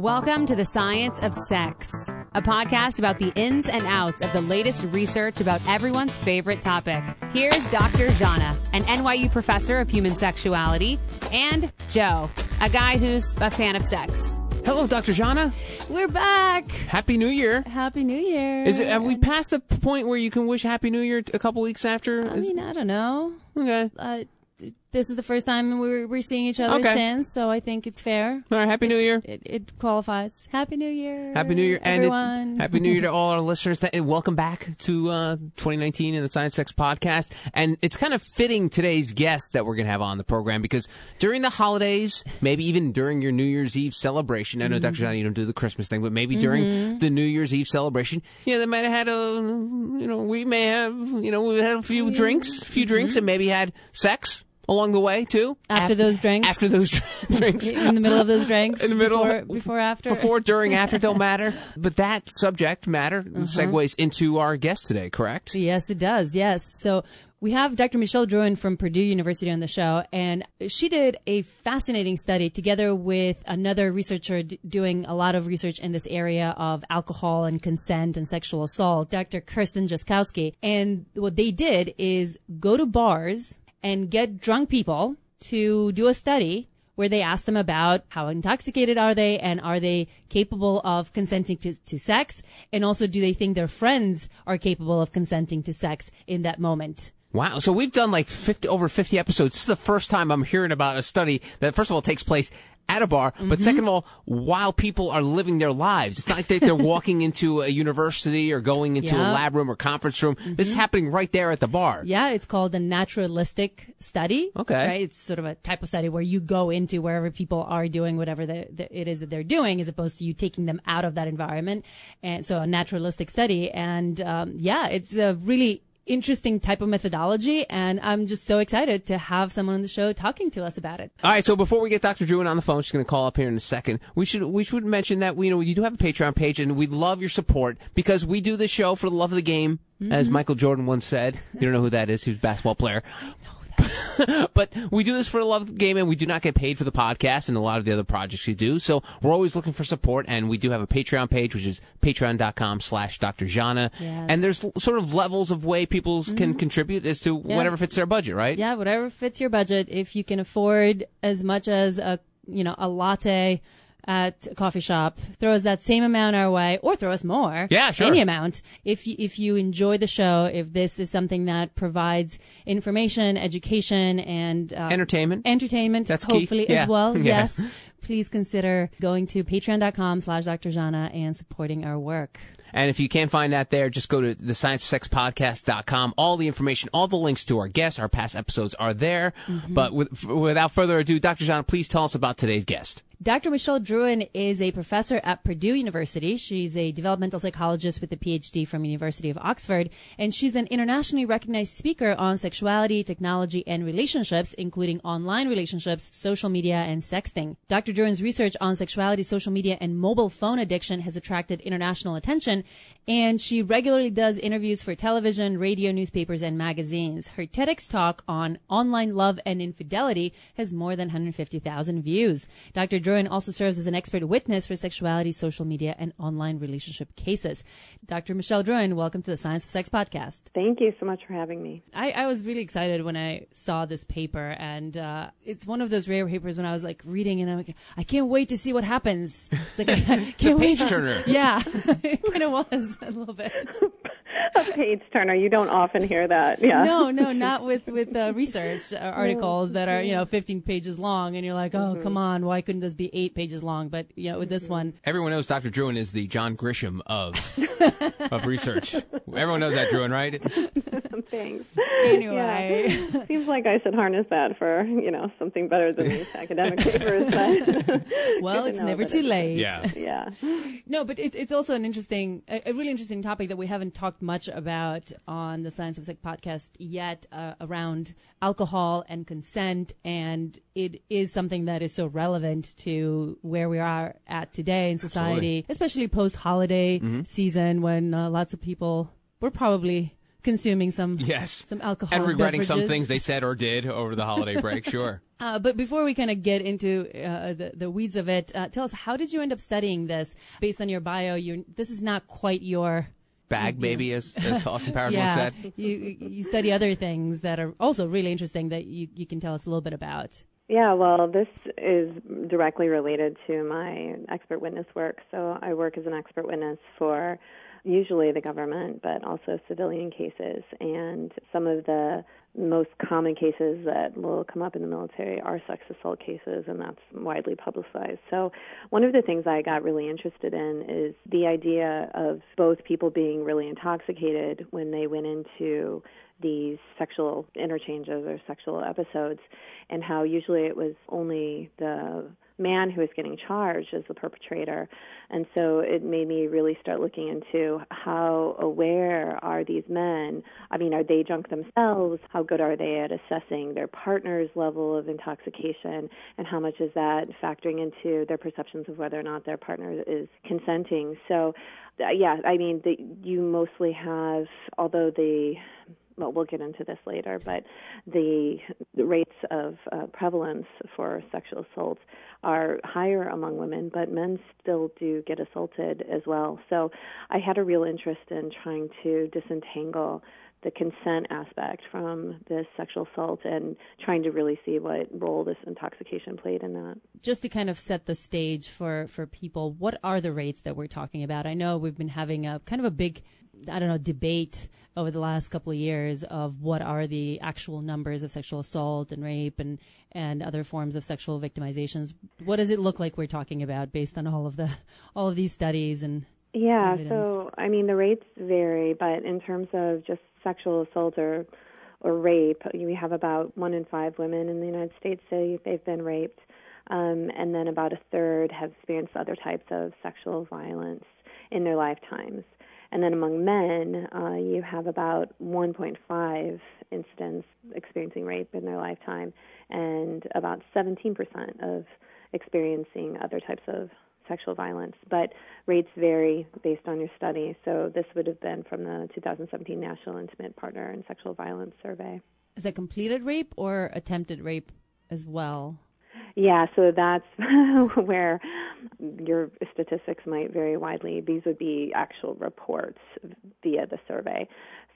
Welcome to the Science of Sex, a podcast about the ins and outs of the latest research about everyone's favorite topic. Here's Dr. Jana, an NYU professor of human sexuality, and Joe, a guy who's a fan of sex. Hello, Dr. Jana. We're back. Happy New Year. Happy New Year. Is it, have we passed the point where you can wish Happy New Year a couple weeks after? I Is- mean, I don't know. okay. Uh, this is the first time we're, we're seeing each other Okay. since, so I think it's fair. All right. Happy New Year. It, it qualifies. Happy New Year. Happy New Year, and it- everyone. Happy New Year to all our listeners. Th- and welcome back to uh, 2019 in the Science Sex Podcast. And it's kind of fitting today's guest that we're going to have on the program because during the holidays, maybe even during your New Year's Eve celebration, I know, mm-hmm. Dr. Johnny, you don't do the Christmas thing, but maybe during mm-hmm. the New Year's Eve celebration, you know, they might have had a, you know, we may have, you know, we had a few oh, drinks, a few drinks, mm-hmm. and maybe had sex along the way too. After those drinks? After those drinks. in the middle of those drinks. In the middle- Before, before after. before, during, after don't matter. But that subject matter uh-huh. segues into our guest today, correct? Yes, it does. Yes. So we have Dr. Michelle Drouin from Purdue University on the show, and she did a fascinating study together with another researcher d- doing a lot of research in this area of alcohol and consent and sexual assault, Dr. Kristen Jozkowski. And what they did is go to bars and get drunk people to do a study where they ask them about how intoxicated are they and are they capable of consenting to, to sex and also do they think their friends are capable of consenting to sex in that moment Wow. So we've done like 50, over 50 episodes. This is the first time I'm hearing about a study that, first of all, takes place at a bar, but second of all, while people are living their lives. It's not like they- they're walking into a university or going into a lab room or conference room. This is happening right there at the bar. yeah it's called a naturalistic study Okay. right it's sort of a type of study where you go into wherever people are doing whatever the, the, it is that they're doing as opposed to you taking them out of that environment and so a naturalistic study and um, yeah it's a really interesting type of methodology and i'm just so excited to have someone on the show talking to us about it All right, so before we get Dr. Drouin on the phone, she's going to call up here in a second. We should we should mention that we you know you do have a Patreon page, and we love your support because we do this show for the love of the game, as mm-hmm. Michael Jordan once said. You don't know who that is? Was a basketball player. but we do this for the love of the game, and we do not get paid for the podcast and a lot of the other projects we do. So we're always looking for support, and we do have a Patreon page, which is patreon.com slash Dr. Jana. Yes. And there's sort of levels of way people can mm-hmm. contribute as to whatever fits their budget, right? Yeah, whatever fits your budget. If you can afford as much as a you know a latte at a coffee shop, throw us that same amount our way, or throw us more. Yeah, sure. Any amount. If you, if you enjoy the show, if this is something that provides information, education, and um, Entertainment. entertainment, That's key. hopefully Yeah. as well. Yeah. Yes. Please consider going to patreon.com slash Dr. Jana and supporting our work. And if you can't find that there, just go to the scienceofsexpodcast.com. All the information, all the links to our guests, our past episodes are there. But with, f- without further ado, Dr. John, please tell us about today's guest. Dr. Michelle Drouin is a professor at Purdue University. She's a developmental psychologist with a PhD from University of Oxford, and she's an internationally recognized speaker on sexuality, technology, and relationships, including online relationships, social media, and sexting. Dr. Drouin's research on sexuality, social media, and mobile phone addiction has attracted international attention, and she regularly does interviews for television, radio, newspapers, and magazines. Her TEDx talk on online love and infidelity has more than 150,000 views. Dr. Drouin also serves as an expert witness for sexuality, social media, and online relationship cases. Dr. Michelle Drouin, welcome to the Science of Sex podcast. Thank you so much for having me. I, I was really excited when I saw this paper, and uh, it's one of those rare papers when I was like reading, and I'm like, I can't wait to see what happens. It's like I can't wait. to- page-turner. Yeah, it kind of was a little bit. A page turner. You don't often hear that. Yeah. No, no, not with with uh, research uh, articles that are you know 15 pages long, and you're like, oh, come on, why couldn't this be eight pages long? But you know, with this one, Everyone knows Dr. Drouin is the John Grisham of of research. Everyone knows that, Drouin, right? Thanks. anyway. Yeah. Seems like I should harness that for, you know, something better than these academic papers. But Well, it's never too it's- late. Yeah. yeah. No, but it, it's also an interesting, a, a really interesting topic that we haven't talked much about on the Science of Sex podcast yet uh, around alcohol and consent. And it is something that is so relevant to where we are at today in society, especially post holiday season when uh, lots of people were probably consuming some Yes. some alcohol And regretting some things they said or did over the holiday break, sure. Uh, but before we kind of get into uh, the, the weeds of it, uh, tell us how did you end up studying this? Based on your bio, you this is not quite your bag baby, as, as Austin Powers yeah, once said. You you study other things that are also really interesting that you you can tell us a little bit about. Yeah, well, this is directly related to my expert witness work. So I work as an expert witness for usually the government, but also civilian cases. And some of the most common cases that will come up in the military are sex assault cases, and that's widely publicized. So, one of the things I got really interested in is the idea of both people being really intoxicated when they went into these sexual interchanges or sexual episodes, and how usually it was only the man who is getting charged as the perpetrator. And so it made me really start looking into how aware are these men? I mean, are they drunk themselves? How good are they at assessing their partner's level of intoxication? And how much is that factoring into their perceptions of whether or not their partner is consenting? So, uh, yeah, I mean, the, you mostly have, although the well, we'll get into this later, but the, the rates of uh, prevalence for sexual assaults are higher among women, but men still do get assaulted as well. So I had a real interest in trying to disentangle the consent aspect from this sexual assault and trying to really see what role this intoxication played in that. Just to kind of set the stage for, for people, what are the rates that we're talking about? I know we've been having a kind of a big I don't know, debate over the last couple of years of what are the actual numbers of sexual assault and rape and, and other forms of sexual victimizations. What does it look like we're talking about based on all of the all of these studies and yeah, evidence? so I mean the rates vary, but in terms of just sexual assault or or rape, we have about one in five women in the United States say they've been raped, um, and then about a third have experienced other types of sexual violence in their lifetimes. And then among men, uh, you have about 1.5 incidents experiencing rape in their lifetime, and about 17% of experiencing other types of sexual violence. But rates vary based on your study. So this would have been from the 2017 National Intimate Partner and Sexual Violence Survey. Is that completed rape or attempted rape as well? Yeah, so that's where your statistics might vary widely. These would be actual reports via the survey.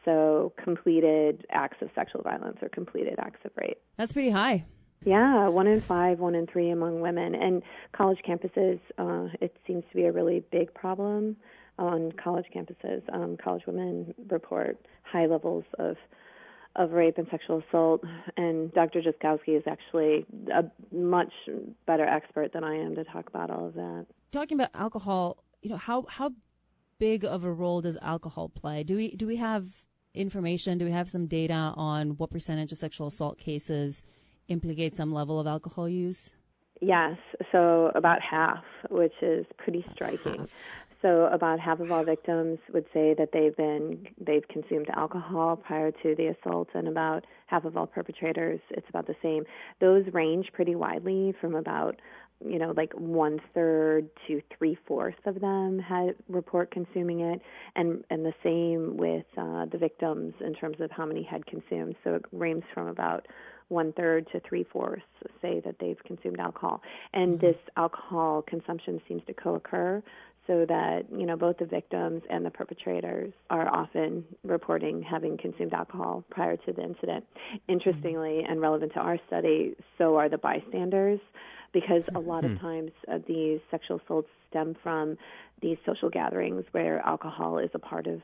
So completed acts of sexual violence or completed acts of rape. That's pretty high. Yeah, one in five, one in three among women. And college campuses, uh, it seems to be a really big problem on college campuses. Um, college women report high levels of of rape and sexual assault, and Dr. Jozkowski is actually a much better expert than I am to talk about all of that. Talking about alcohol, you know how how big of a role does alcohol play? Do we do we have information? Do we have some data on what percentage of sexual assault cases implicate some level of alcohol use? Yes, so about half, which is pretty striking. So about half of all victims would say that they've been they've consumed alcohol prior to the assault, and about half of all perpetrators, it's about the same. Those range pretty widely from about you know like one third to three fourths of them had report consuming it, and and the same with uh, the victims in terms of how many had consumed. So it ranges from about one third to three fourths say that they've consumed alcohol. And mm-hmm. this alcohol consumption seems to co occur so that you know both the victims and the perpetrators are often reporting having consumed alcohol prior to the incident. Interestingly, mm-hmm. and relevant to our study, so are the bystanders, because a lot mm-hmm. of times uh, these sexual assaults stem from these social gatherings where alcohol is a part of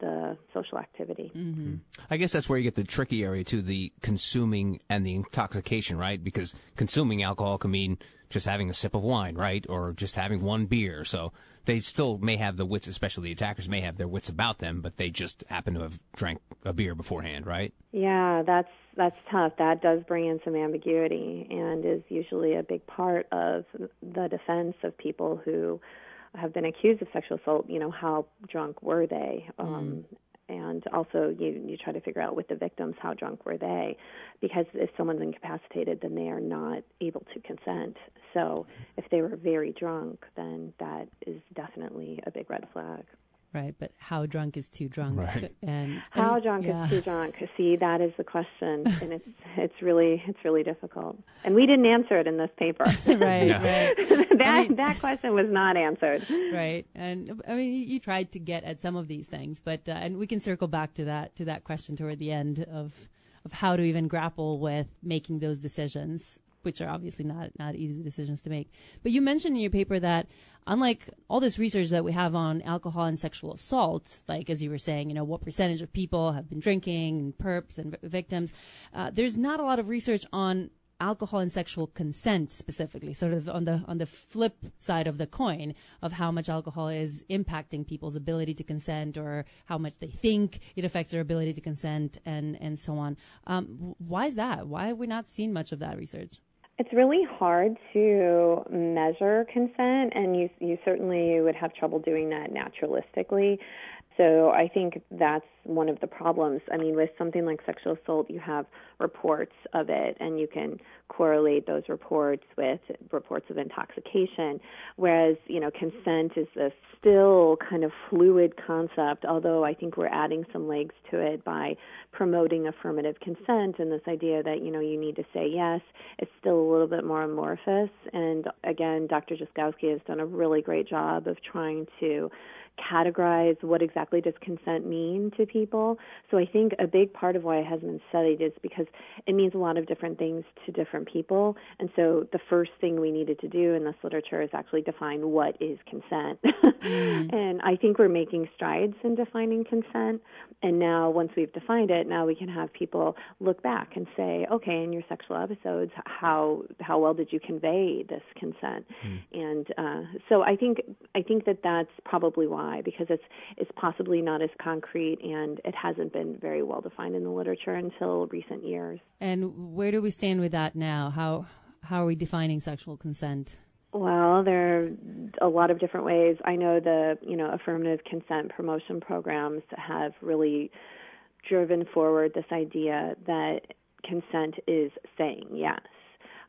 the social activity. Mm-hmm. I guess that's where you get the tricky area to the consuming and the intoxication, right? Because consuming alcohol can mean just having a sip of wine, right? Or just having one beer. So they still may have the wits, especially the attackers may have their wits about them, but they just happen to have drank a beer beforehand, right? Yeah, that's that's tough. That does bring in some ambiguity and is usually a big part of the defense of people who have been accused of sexual assault. You know, how drunk were they? Mm. Um, and also you you try to figure out with the victims how drunk were they? Because if someone's incapacitated then they are not able to consent. So if they were very drunk then that is definitely a big red flag Right, but how drunk is too drunk? Right. And How drunk yeah. is too drunk? See, that is the question, and it's it's really it's really difficult. And we didn't answer it in this paper. right, Yeah. right. that that question was not answered. right and i mean you- you tried to get at some of these things but uh, and we can circle back to that to that question toward the end of of how to even grapple with making those decisions which are obviously not not easy decisions to make. But you mentioned in your paper that unlike all this research that we have on alcohol and sexual assault like as you were saying you know what percentage of people have been drinking and perps and v- victims uh, there's not a lot of research on alcohol and sexual consent specifically sort of on the on the flip side of the coin of how much alcohol is impacting people's ability to consent or how much they think it affects their ability to consent and and so on. Um, why is that? Why have we not seen much of that research It's really hard to measure consent, and you you certainly would have trouble doing that naturalistically. So I think that's one of the problems. I mean, with something like sexual assault, you have reports of it, and you can correlate those reports with reports of intoxication. Whereas, you know, consent is a still kind of fluid concept, although I think we're adding some legs to it by promoting affirmative consent and this idea that, you know, you need to say yes. It's still a little bit more amorphous. And again, Dr. Jozkowski has done a really great job of trying to categorize what exactly does consent mean to people. So I think a big part of why it hasn't been studied is because it means a lot of different things to different people. And so the first thing we needed to do in this literature is actually define what is consent. and I think we're making strides in defining consent. And now once we've defined it, now we can have people look back and say, okay, in your sexual episodes, how how well did you convey this consent? And uh, so I think I think that that's probably why because it's it's possibly not as concrete and it hasn't been very well defined in the literature until recent years. and where do we stand with that now how how are we defining sexual consent Well, there are a lot of different ways. I know the you know affirmative consent promotion programs have really driven forward this idea that consent is saying yes.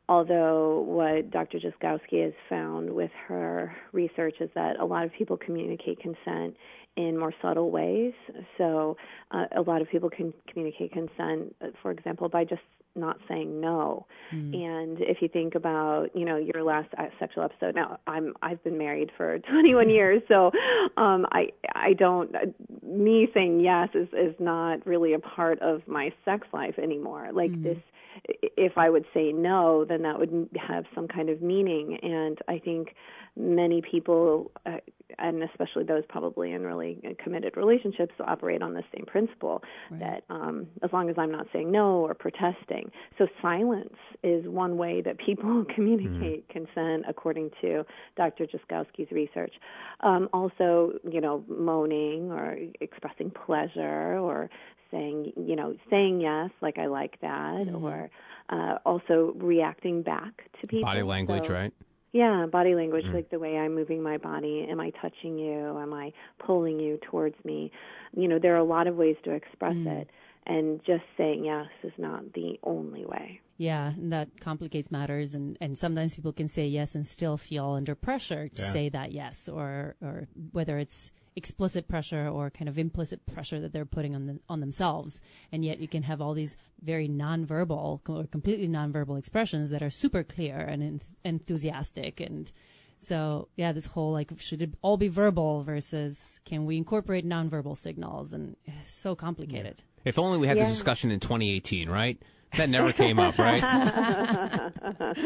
Although what Dr. Jozkowski has found with her research is that a lot of people communicate consent in more subtle ways. So uh, a lot of people can communicate consent, uh, for example, by just not saying no. And if you think about, you know, your last uh, sexual episode. Now, I'm I've been married for 21 years, so um I I don't uh, me saying yes is is not really a part of my sex life anymore. Like this if I would say no, then that would have some kind of meaning. And I think many people, uh, and especially those probably in really committed relationships, operate on the same principle that um, as long as I'm not saying no or protesting. So silence is one way that people communicate consent, according to Dr. Jozkowski's research. Um, also, you know, moaning or expressing pleasure or saying you know saying yes like i like that or uh also reacting back to people Body language, So- right? Yeah body language mm. like the way i'm moving my body. Am i touching you? Am i pulling you towards me? You know there are a lot of ways to express mm. it. And just saying yes is not the only way. Yeah, and that complicates matters, and, and sometimes people can say yes and still feel under pressure to Yeah. say that yes, or or whether it's explicit pressure or kind of implicit pressure that they're putting on them, on themselves, and yet you can have all these very nonverbal or completely nonverbal expressions that are super clear and enth- enthusiastic, and so yeah, this whole like should it all be verbal versus can we incorporate nonverbal signals, and it's so complicated. If only we had this discussion in 2018, right? That never came up, right?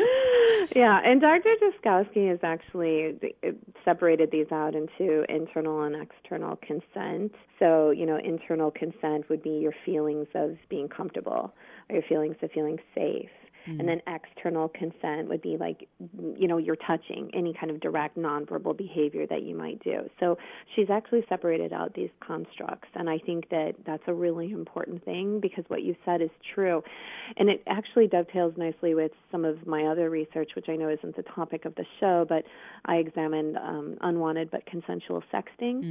yeah, and Dr. Jozkowski has actually uh, separated these out into internal and external consent. So, you know, internal consent would be your feelings of being comfortable or your feelings of feeling safe. And then external consent would be like, you know, you're touching any kind of direct nonverbal behavior that you might do. So she's actually separated out these constructs. And I think that that's a really important thing because what you said is true. And it actually dovetails nicely with some of my other research, which I know isn't the topic of the show, but I examined um, unwanted but consensual sexting.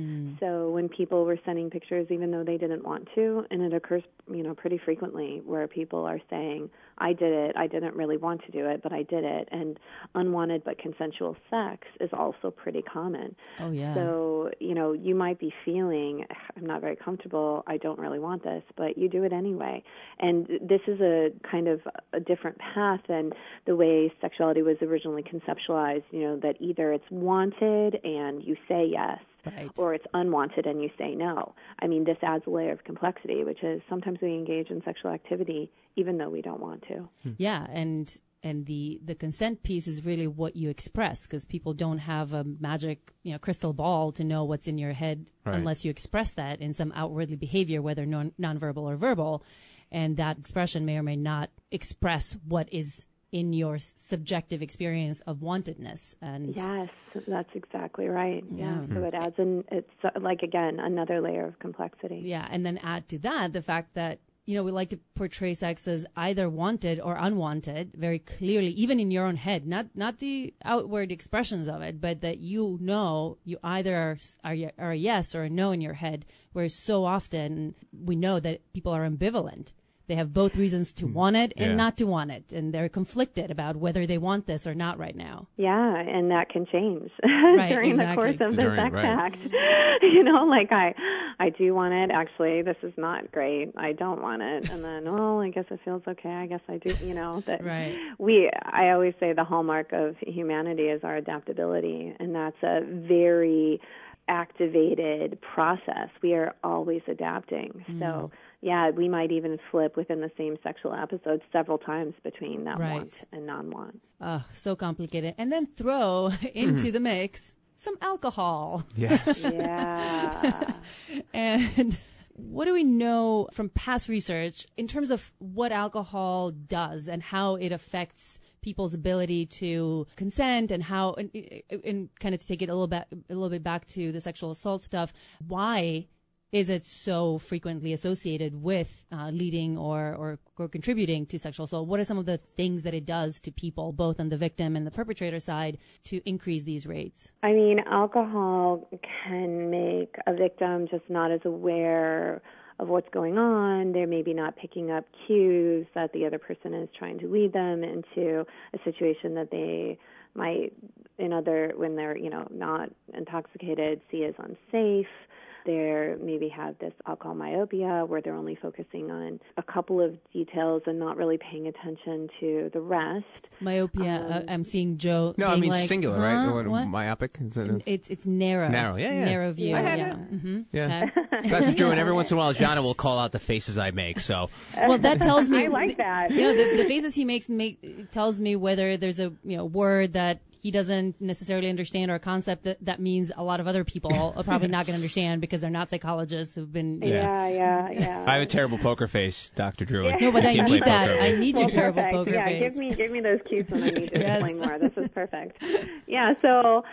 So when people were sending pictures even though they didn't want to, and it occurs, you know, pretty frequently where people are saying, I did it. I didn't really want to do it, but I did it. And unwanted but consensual sex is also pretty common. Oh yeah. So, you know, you might be feeling I'm not very comfortable. I don't really want this, but you do it anyway. And this is a kind of a different path than the way sexuality was originally conceptualized, you know, that either it's wanted and you say yes Right. or it's unwanted and you say no. I mean, this adds a layer of complexity, which is sometimes we engage in sexual activity even though we don't want to. Hmm. Yeah, and and the the consent piece is really what you express because people don't have a magic you know crystal ball to know what's in your head Right. unless you express that in some outwardly behavior, whether non nonverbal or verbal, and that expression may or may not express what is in your subjective experience of wantedness and Yes, that's exactly right. Yeah. Yeah. So it adds in, it's uh, like, again, another layer of complexity. Yeah, and then add to that the fact that you know we like to portray sex as either wanted or unwanted very clearly, even in your own head, not not the outward expressions of it, but that you know you either are are, are a yes or a no in your head. Whereas so often we know that people are ambivalent. They have both reasons to want it and Yeah. not to want it, and they're conflicted about whether they want this or not right now. Yeah, and that can change Right, during exactly. the course of the During- sex right. act. you know, like I, I do want it. Actually, this is not great. I don't want it. And then, well, I guess it feels okay. I guess I do. You know that Right. we. I always say the hallmark of humanity is our adaptability, and that's a very activated process. We are always adapting. Mm. So, yeah, we might even flip within the same sexual episode several times between that Right. want and non-want. Oh, so complicated. And then throw into the mix some alcohol. Yes. Yeah. And what do we know from past research in terms of what alcohol does and how it affects people's ability to consent and how and, and kind of to take it a little bit a little bit back to the sexual assault stuff why is it so frequently associated with uh, leading or, or or contributing to sexual assault? What are some of the things that it does to people, both on the victim and the perpetrator side, to increase these rates? I mean, alcohol can make a victim just not as aware of what's going on. They're maybe not picking up cues that the other person is trying to lead them into a situation that they might, in other, when they're, you know, not intoxicated, see as unsafe. They maybe have this alcohol myopia where they're only focusing on a couple of details and not really paying attention to the rest. Myopia. uh, I'm seeing Joe. No, I mean like, singular, huh? right? What, What? Myopic? Is it a- It's it's narrow. Narrow, yeah, yeah. Narrow view. I Yeah. had it. hmm Yeah. Okay. Dr. Drew, and every once in a while, Jana will call out the faces I make. So Uh, well, that tells me. I like that. You know, the, the faces he makes make tells me whether there's a you know word that he doesn't necessarily understand or a concept that that means a lot of other people are probably not going to understand because they're not psychologists who've been. you know, Yeah, yeah, yeah. I have a terrible poker face, Dr. Drew. No, but I can't need that. poker. I need your Well, terrible perfect. poker yeah, face. give me give me those cues when I need to Yes. explain more. This is perfect. Yeah, so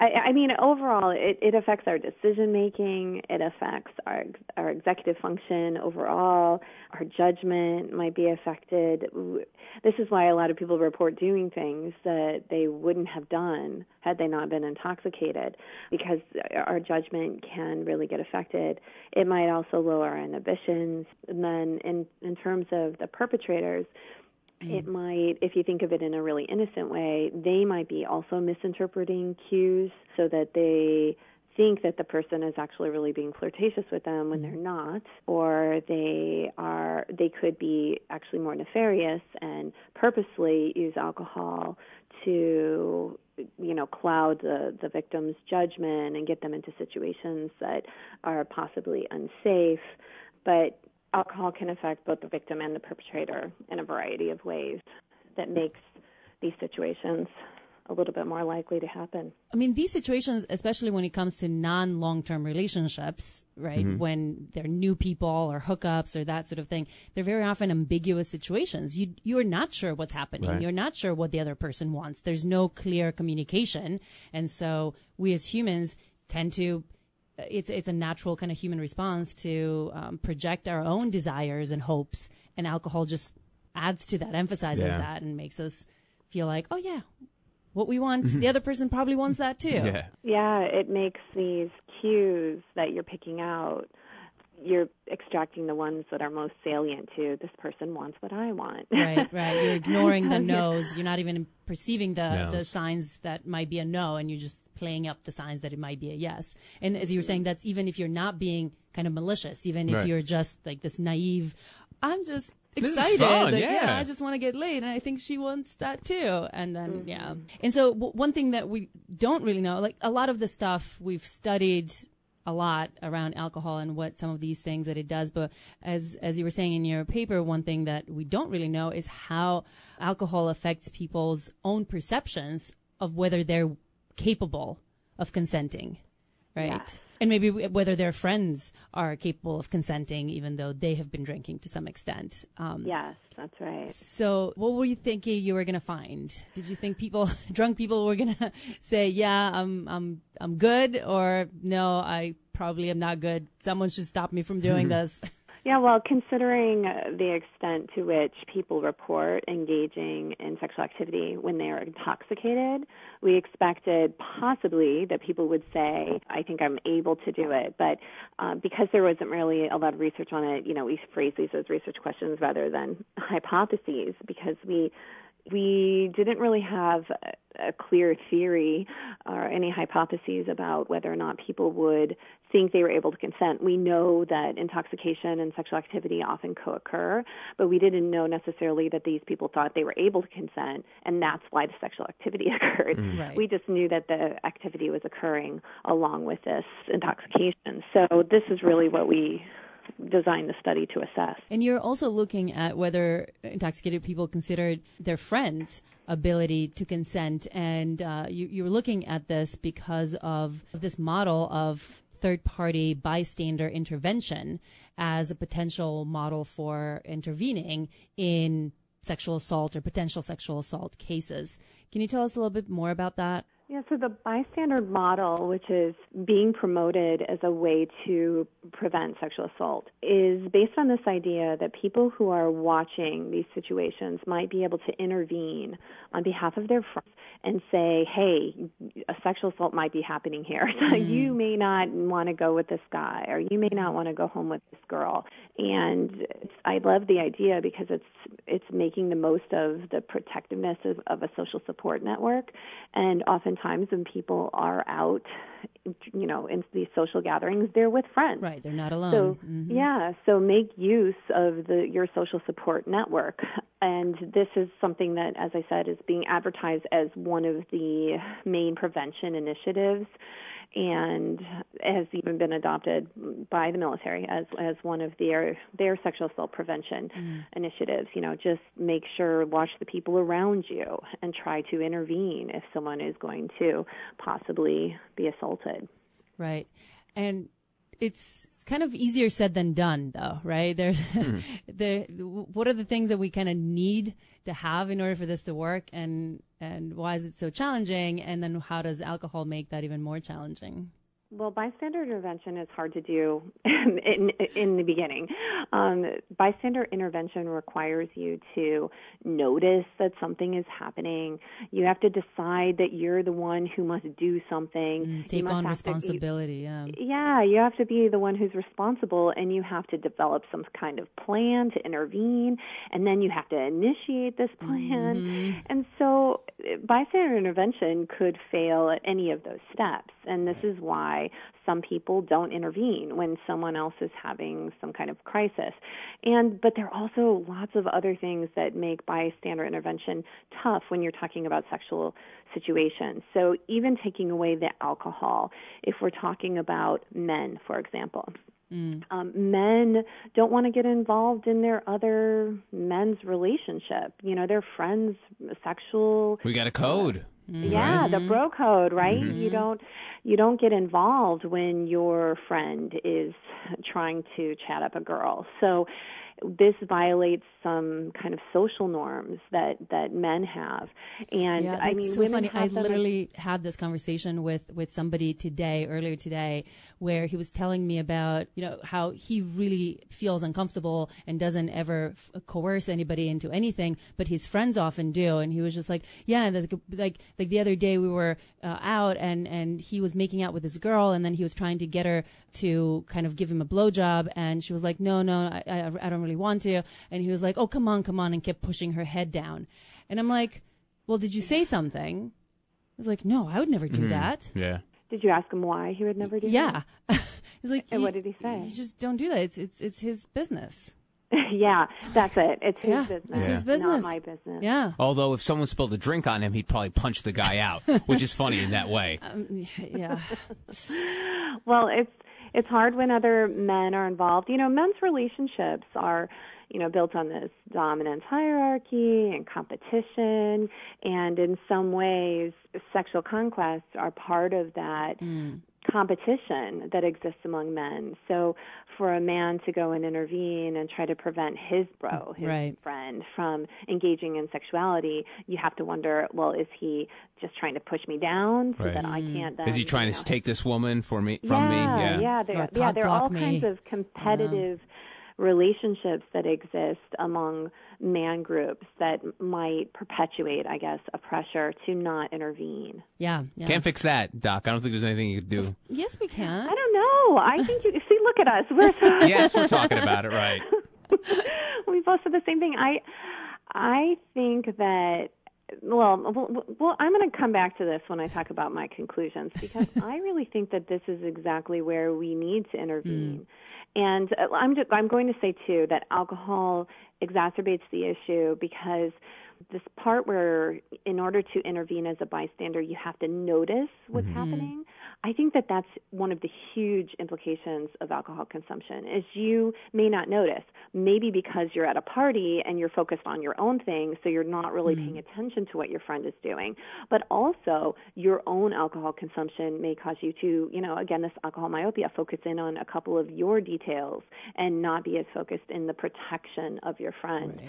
I, I mean, overall, it, it affects our decision making. It affects our our executive function overall. Our judgment might be affected. This is why a lot of people report doing things that they wouldn't have done had they not been intoxicated, because our judgment can really get affected. It might also lower our inhibitions. And then, in in terms of the perpetrators, mm. it might, if you think of it in a really innocent way, they might be also misinterpreting cues so that they think that the person is actually really being flirtatious with them when mm. they're not or they are they could be actually more nefarious and purposely use alcohol to you know cloud the the victim's judgment and get them into situations that are possibly unsafe. But alcohol can affect both the victim and the perpetrator in a variety of ways that makes these situations a little bit more likely to happen. I mean, these situations, especially when it comes to non long term relationships, right? When they're new people or hookups or that sort of thing, they're very often ambiguous situations. You, you're not sure what's happening. Right. You're not sure what the other person wants. There's no clear communication. And so we as humans tend to, it's, it's a natural kind of human response to um, project our own desires and hopes. And alcohol just adds to that, emphasizes Yeah. that, and makes us feel like, oh, yeah, what we want, mm-hmm. the other person probably wants that too. Yeah. Yeah, it makes these cues that you're picking out you're extracting the ones that are most salient to this person wants what I want. right, right. You're ignoring the no's. You're not even perceiving the No. the signs that might be a no, and you're just playing up the signs that it might be a yes. And as you were saying, that's even if you're not being kind of malicious, even if Right. you're just like this naive. I'm just This is excited. fun, like, yeah. I just want to get laid, and I think she wants that too. And then mm-hmm. yeah. And so w- one thing that we don't really know, like a lot of the stuff we've studied a lot around alcohol and what some of these things that it does. But as as you were saying in your paper, one thing that we don't really know is how alcohol affects people's own perceptions of whether they're capable of consenting, right? Yeah. And maybe whether their friends are capable of consenting, even though they have been drinking to some extent. Um, Yes, that's right. so, what were you thinking you were going to find? Did you think people, drunk people, were going to say, "Yeah, I'm, I'm, I'm good," or "No, I probably am not good. Someone should stop me from doing this." Yeah, well, considering the extent to which people report engaging in sexual activity when they are intoxicated, we expected possibly that people would say, I think I'm able to do it. But uh, because there wasn't really a lot of research on it, you know, we phrased these as research questions rather than hypotheses because we we didn't really have a clear theory or any hypotheses about whether or not people would think they were able to consent. We know that intoxication and sexual activity often co occur, but we didn't know necessarily that these people thought they were able to consent, and that's why the sexual activity occurred. Right. We just knew that the activity was occurring along with this intoxication. So, this is really what we designed the study to assess. And you're also looking at whether intoxicated people considered their friends' ability to consent, and uh, you, you're looking at this because of this model of third-party bystander intervention as a potential model for intervening in sexual assault or potential sexual assault cases. Can you tell us a little bit more about that? Yeah, so the bystander model, which is being promoted as a way to prevent sexual assault, is based on this idea that people who are watching these situations might be able to intervene on behalf of their friends and say, hey, a sexual assault might be happening here. So mm-hmm. you may not want to go with this guy, or you may not want to go home with this girl. And it's, I love the idea because it's it's making the most of the protectiveness of, of a social support network. And oftentimes, when people are out, you know, in these social gatherings, they're with friends. Right, they're not alone. So Mhm. yeah, so make use of the your social support network, and this is something that, as I said, is being advertised as one of the main prevention initiatives, and has even been adopted by the military as as one of their their sexual assault prevention mm. initiatives. You know, just make sure watch the people around you and try to intervene if someone is going to possibly be assaulted. Right. And it's it's kind of easier said than done though, right? There's hmm. the what are the things that we kind of need to have in order for this to work and and why is it so challenging and then how does alcohol make that even more challenging? Well, bystander intervention is hard to do in, in the beginning. Um, bystander intervention requires you to notice that something is happening. You have to decide that you're the one who must do something. You Take on have to- you- responsibility, yeah. yeah, you have to be the one who's responsible and you have to develop some kind of plan to intervene and then you have to initiate this plan. And so uh, bystander intervention could fail at any of those steps. And this is why some people don't intervene when someone else is having some kind of crisis. And but there are also lots of other things that make bystander intervention tough when you're talking about sexual situations. So even taking away the alcohol, if we're talking about men, for example, um, men don't want to get involved in their other men's relationship. You know, their friends' sexual We got a code. Yeah, the bro code, right? Mm-hmm. You don't you don't get involved when your friend is trying to chat up a girl. So this violates some kind of social norms that that men have. And yeah, I mean, so women funny. I literally had this conversation with with somebody today, earlier today, where he was telling me about you know how he really feels uncomfortable and doesn't ever f- coerce anybody into anything, but his friends often do. And he was just like, yeah, like like, like the other day we were uh, out and and he was making out with this girl, and then he was trying to get her to kind of give him a blowjob, and she was like, no, no, I, I, I don't really want to, and he was like, oh, come on, come on, and kept pushing her head down, and I'm like, well, did you say something? I was like, no, I would never do that. Yeah. Did you ask him why he would never do that? Yeah. He's like, And "You- what did he say?" You just don't do that. It's it's it's his business. yeah, that's it. It's his Yeah, business. it's his business. Not my business. Yeah. Although if someone spilled a drink on him, he'd probably punch the guy out, which is funny in that way. Um, yeah. Well, it's it's hard when other men are involved. You know, men's relationships are, you know, built on this dominance hierarchy and competition, and in some ways, sexual conquests are part of that mm. Competition that exists among men. So, for a man to go and intervene and try to prevent his bro, his Right. friend, from engaging in sexuality, you have to wonder, well, is he just trying to push me down so Right. that I can't then Is he trying you to know, take this woman for me from me? yeah, Yeah. yeah, Or there, yeah, cock there are all block kinds of competitive relationships that exist among man groups that might perpetuate, I guess, a pressure to not intervene. Yeah. yeah. Can't fix that, Doc. I don't think there's anything you could do. yes, we can. I don't know. I think you see. Look at us. We're so yes, we're talking about it, right? we both said the same thing. I I think that well, well, well I'm going to come back to this when I talk about my conclusions because I really think that this is exactly where we need to intervene. Mm. And uh, I'm just, I'm going to say too that alcohol exacerbates the issue because this part where in order to intervene as a bystander you have to notice what's happening i think that that's one of the huge implications of alcohol consumption is you may not notice maybe because you're at a party and you're focused on your own thing so you're not really mm-hmm. paying attention to what your friend is doing but also your own alcohol consumption may cause you to you know again this alcohol myopia focus in on a couple of your details and not be as focused in the protection of your friend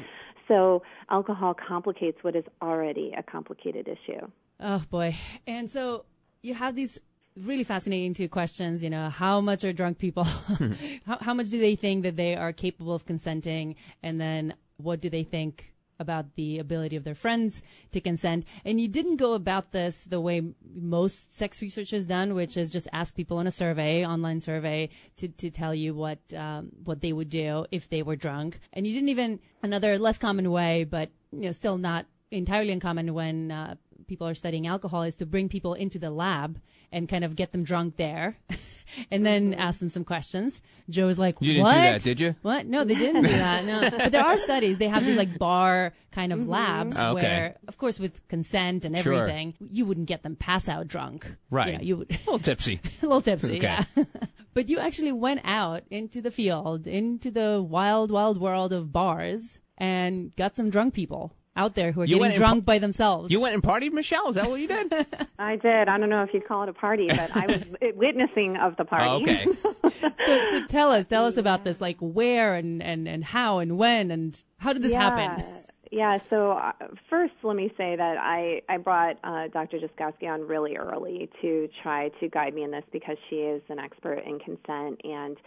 so alcohol complicates what is already a complicated issue. Oh boy. And so you have these really fascinating two questions. You know, how much are drunk people? how, how much do they think that they are capable of consenting? And then what do they think about the ability of their friends to consent? And you didn't go about this the way most sex research is done, which is just ask people in a survey, online survey, to, to tell you what um, what they would do if they were drunk. And you didn't even another less common way, but you know, still not entirely uncommon when uh, people are studying alcohol is to bring people into the lab and kind of get them drunk there and then mm-hmm. ask them some questions. Joe is like, You didn't what? do that, did you? What? No, they didn't do that. No, but there are studies. They have these like bar kind of mm-hmm. labs Oh, okay. where, of course, with consent and Sure. everything, you wouldn't get them pass out drunk. Right. You, know, you would A little tipsy. a little tipsy, Okay. yeah. but you actually went out into the field, into the wild, wild world of bars, and got some drunk people out there who are You getting went and drunk by themselves. You went and partied, Michelle? Is that what you did? I did. I don't know if you'd call it a party, but I was witnessing of the party. Oh, okay. so, so tell us, tell us about this, like where and, and, and how and when and how did this yeah. happen? Yeah, so uh, first let me say that I, I brought uh, Dr. Jozkowski on really early to try to guide me in this because she is an expert in consent and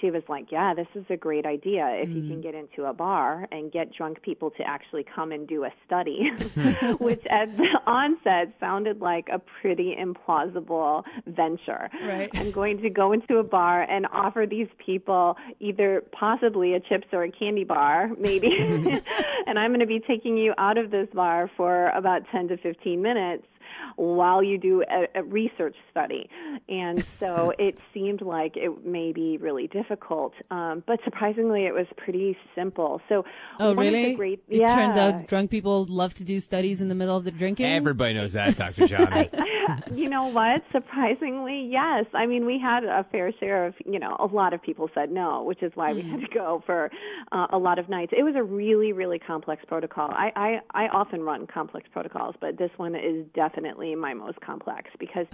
she was like, yeah, this is a great idea if you can get into a bar and get drunk people to actually come and do a study, which at the onset sounded like a pretty implausible venture. Right. I'm going to go into a bar and offer these people either possibly a chips or a candy bar, maybe, and I'm going to be taking you out of this bar for about 10 to 15 minutes while you do a, a research study. And so it seemed like it may be really difficult, um, but surprisingly, it was pretty simple. So, Oh, one of the really? great, it yeah. turns out drunk people love to do studies in the middle of the drinking. Everybody knows that, Dr. Johnny. you know what? Surprisingly, yes. I mean, we had a fair share of, you know, a lot of people said no, which is why we had to go for uh, a lot of nights. It was a really, really complex protocol. I, I, I often run complex protocols, but this one is definitely my most complex because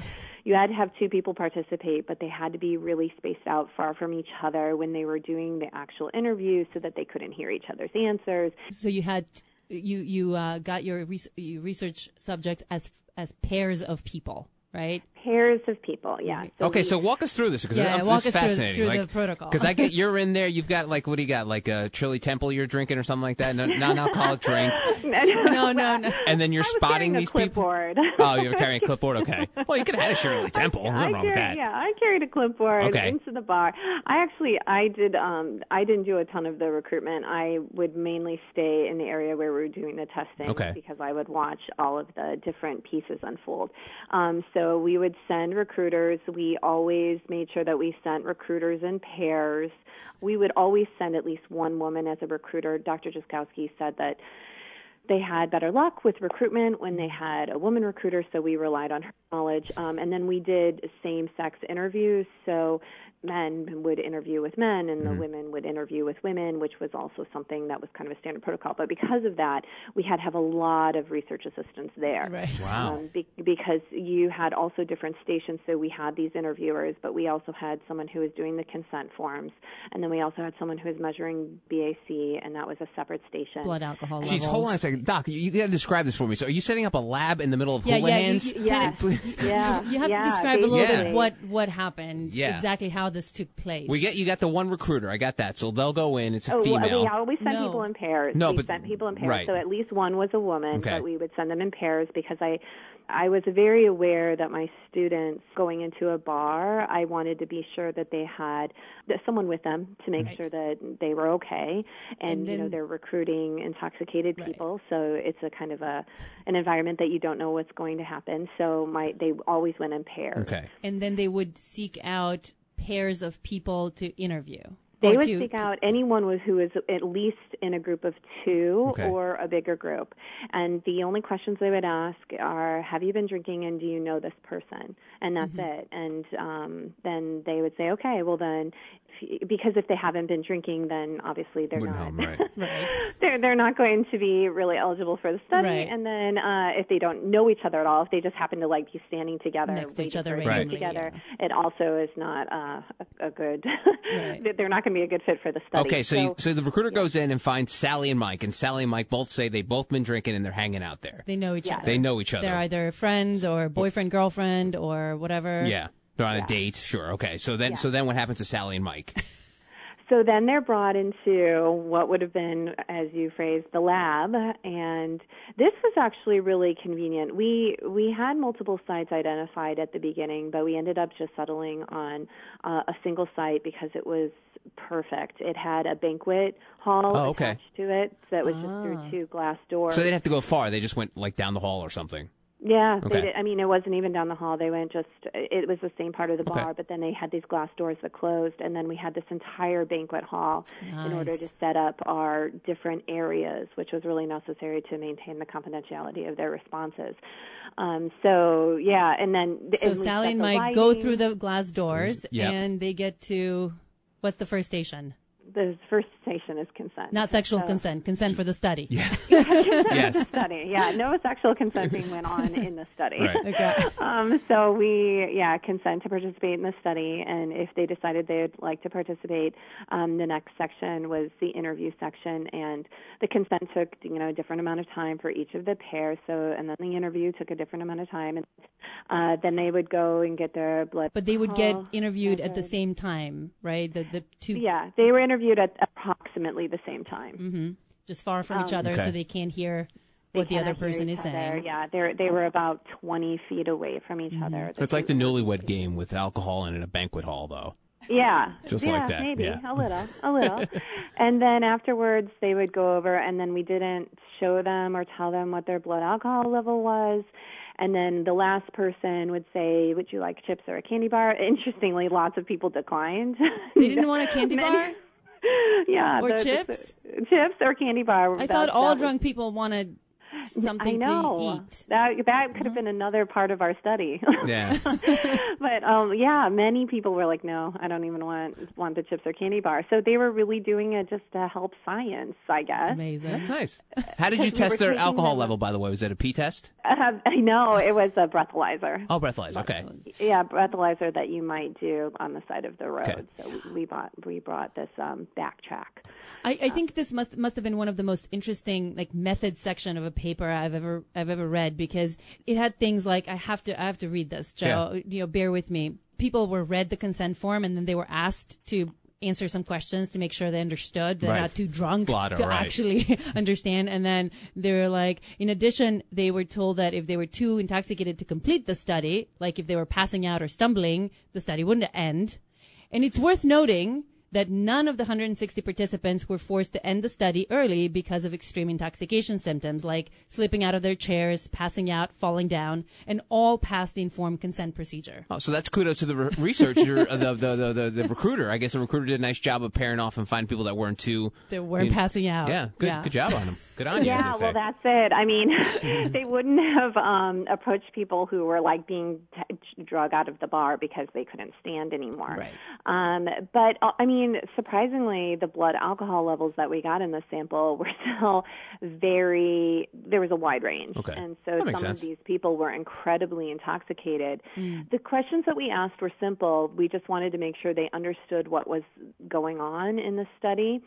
you had to have two people participate, but they had to be really spaced out far from each other when they were doing the actual interview so that they couldn't hear each other's answers. So you had you you uh, got your res- you research subjects as as pairs of people, right? Pairs of people, yeah. So okay, we- so walk us through this because Yeah, this walk is us through- fascinating. through like, the protocol. Because I get you're in there. You've got like what do you got? Like a Shirley Temple you're drinking or something like that. No, non-alcoholic drink, No, no, no. and then you're I was spotting carrying a these people. Oh, you're carrying a clipboard. Okay. Well, you could have had a Shirley Temple. I Nothing wrong with carried, that. yeah, I carried a clipboard Okay. into the bar. I actually, I did, um, I didn't do a ton of the recruitment. I would mainly stay in the area where we were doing the testing Okay. because I would watch all of the different pieces unfold. Um, so we would send recruiters. We always made sure that we sent recruiters in pairs. We would always send at least one woman as a recruiter. Dr. Jozkowski said that they had better luck with recruitment when they had a woman recruiter, so we relied on her knowledge. Um, and then we did same sex interviews, so men would interview with men and Mm-hmm. the women would interview with women, which was also something that was kind of a standard protocol. But because of that, we had to have a lot of research assistants there. Right. Wow. Um, be- because you had also different stations, so we had these interviewers, but we also had someone who was doing the consent forms, and then we also had someone who was measuring BAC, and that was a separate station. Blood alcohol Jeez, levels. hold on a second, Doc. You, you got to describe this for me. So, are you setting up a lab in the middle of Yeah, hula yeah, you- hands? you- Yeah, yeah. You have yeah, to describe a little bit what what happened, Yeah. exactly how this took place. we get you got the one recruiter. I got that. So they'll go in. It's a Oh, well, female. we always sent No. people in pairs. No, we but- sent people in pairs, right. so at least one was a woman, Okay. but we would send them in pairs because I, I was very aware that my students going into a bar, I wanted to be sure that they had someone with them to make Right. sure that they were okay, and, And you know they're recruiting intoxicated Right. people, so it's a kind of a an environment that you don't know what's going to happen. So my they always went in pairs. okay. and then they would seek out pairs of people to interview. They Or would to- seek out anyone was who is at least in a group of two Okay. or a bigger group. And the only questions they would ask are, "Have you been drinking, and do you know this person?" And that's Mm-hmm. it. And um, then they would say, "Okay, well then." If- Because if they haven't been drinking, then obviously they're Wouldn't not. help 'em, right. Right. they're they're not going to be really eligible for the study. Right. And then uh, if they don't know each other at all, if they just happen to like be standing together Next to each other for a randomly, drink together, yeah. it also is not uh, a, a good. Right. they're not going to be a good fit for the study. Okay, so you, so the recruiter goes in and finds Sally and Mike, and Sally and Mike both say they've both been drinking and they're hanging out there. They know each Yeah. other. They know each other. They're either friends or boyfriend, girlfriend, or whatever. Yeah, they're on a date. Sure. Okay. So then, Yeah. so then, what happens to Sally and Mike? So then they're brought into what would have been, as you phrased, the lab, and this was actually really convenient. We we had multiple sites identified at the beginning, but we ended up just settling on uh, a single site because it was perfect. It had a banquet hall Oh, okay. attached to it that was just through two glass doors. So they didn't have to go far. They just went like down the hall or something. Yeah, Okay. they did. I mean, it wasn't even down the hall. They went just. It was the same part of the Okay. bar, but then they had these glass doors that closed, and then we had this entire banquet hall in order to set up our different areas, which was really necessary to maintain the confidentiality of their responses. Um, so yeah, and then So and Sally and the Mike go through the glass doors, Yep. and they get to what's the first station? The first station is consent. Not sexual So- consent. Consent for the study. Yeah. yes. study. Yeah, no sexual consenting went on in the study. Right. Okay. Um, so we, yeah, consent to participate in the study, and if they decided they'd like to participate, um, the next section was the interview section, and the consent took, you know, a different amount of time for each of the pairs. So, and then the interview took a different amount of time, and uh, then they would go and get their blood. But they would get interviewed at the same time, right? The the two Yeah, they were interviewed at approximately the same time. Mm-hmm. just far from each Um, other, Okay. so they can't hear They what the other person is other. saying. Yeah, they they were about 20 feet away from each Mm-hmm. other. So it's like the newlywed game with alcohol and in a banquet hall, though. Yeah, Just yeah, like that, maybe yeah. a little, a little. and then afterwards, they would go over, and then we didn't show them or tell them what their blood alcohol level was. And then the last person would say, "Would you like chips or a candy bar?" Interestingly, lots of people declined. They didn't want a candy Many- bar. yeah, Or the- the- chips? chips or candy bar. I thought all drunk people wanted something I know. to eat. That that could have been another part of our study. Yeah. but um yeah, many people were like, "No, I don't even want want the chips or candy bar." So they were really doing it just to help science, I guess. Amazing. That's nice. How did you Because we test their alcohol them- level, by the way? Was it a pee test? Uh, I know it was a breathalyzer. Oh, breathalyzer. Okay. Yeah, breathalyzer that you might do on the side of the road. Okay. So we, we bought we brought this um BACtrack. I, I think this must must have been one of the most interesting like method section of a paper I've ever I've ever read because it had things like I have to I have to read this Joe you know bear with me. People were read the consent form and then they were asked to answer some questions to make sure they understood. They're Right. not too drunk Blotto, to right. actually understand. And then they're like in addition they were told that if they were too intoxicated to complete the study like if they were passing out or stumbling the study wouldn't end. And it's worth noting that none of the 160 participants were forced to end the study early because of extreme intoxication symptoms like slipping out of their chairs, passing out, falling down, and all passed the informed consent procedure. Oh, so that's kudos to the re- researcher, uh, the, the, the, the, the recruiter. I guess the recruiter did a nice job of pairing off and finding people that weren't too. They weren't you know- passing out. Yeah, good, good job on them. Good on you. Yeah, well, say. that's it. I mean, they wouldn't have um approached people who were like being t- drug out of the bar because they couldn't stand anymore. Right. Um, but uh, I mean, surprisingly, the blood alcohol levels that we got in the sample were still very. There was a wide range, Okay. and so That some makes of these people were incredibly intoxicated. Mm. The questions that we asked were simple. We just wanted to make sure they understood what was going on in the study,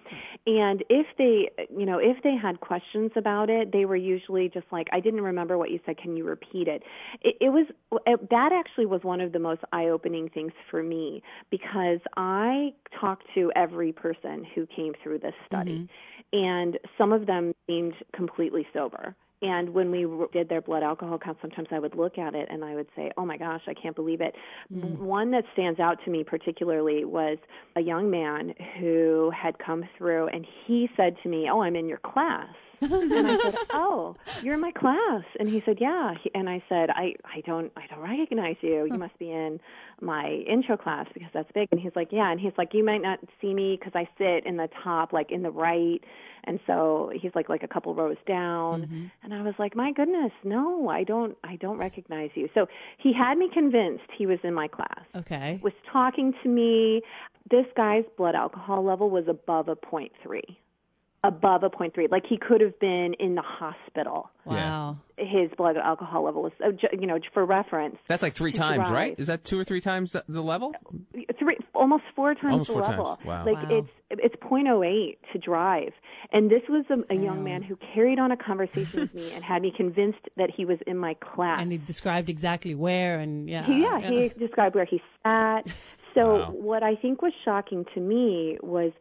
and if they, you know, if they had questions about it, they were usually just like, "I didn't remember what you said. Can you repeat it?" It, it was it, that actually was one of the most eye-opening things for me because I talked to every person who came through this study, mm-hmm. and some of them seemed completely sober. And when we did their blood alcohol count, sometimes I would look at it and I would say, "Oh my gosh, I can't believe it." Mm. One that stands out to me particularly was a young man who had come through, and he said to me, "Oh, I'm in your class." And I said, "Oh, you're in my class." And he said, "Yeah." He, and I said, "I I don't I don't recognize you. You must be in my intro class because that's big." And he's like, "Yeah." And he's like, "You might not see me because I sit in the top, like in the right." And so he's like like a couple rows down. Mm-hmm. And I was like, "My goodness, no, I don't I don't recognize you." So he had me convinced he was in my class Okay. was talking to me. This guy's blood alcohol level was above a point three, above a point three. Like he could have been in the hospital. Wow. His blood alcohol level was, uh, you know, for reference, That's like three times, drive. right? Is that two or three times the, the level? three, almost four times Almost the four level. times. Wow. Like Wow. it's it's point oh eight to drive, and this was a, a young man who carried on a conversation with me and had me convinced that he was in my class. And he described exactly where and yeah. He- yeah, he described where he sat. So Wow. what I think was shocking to me was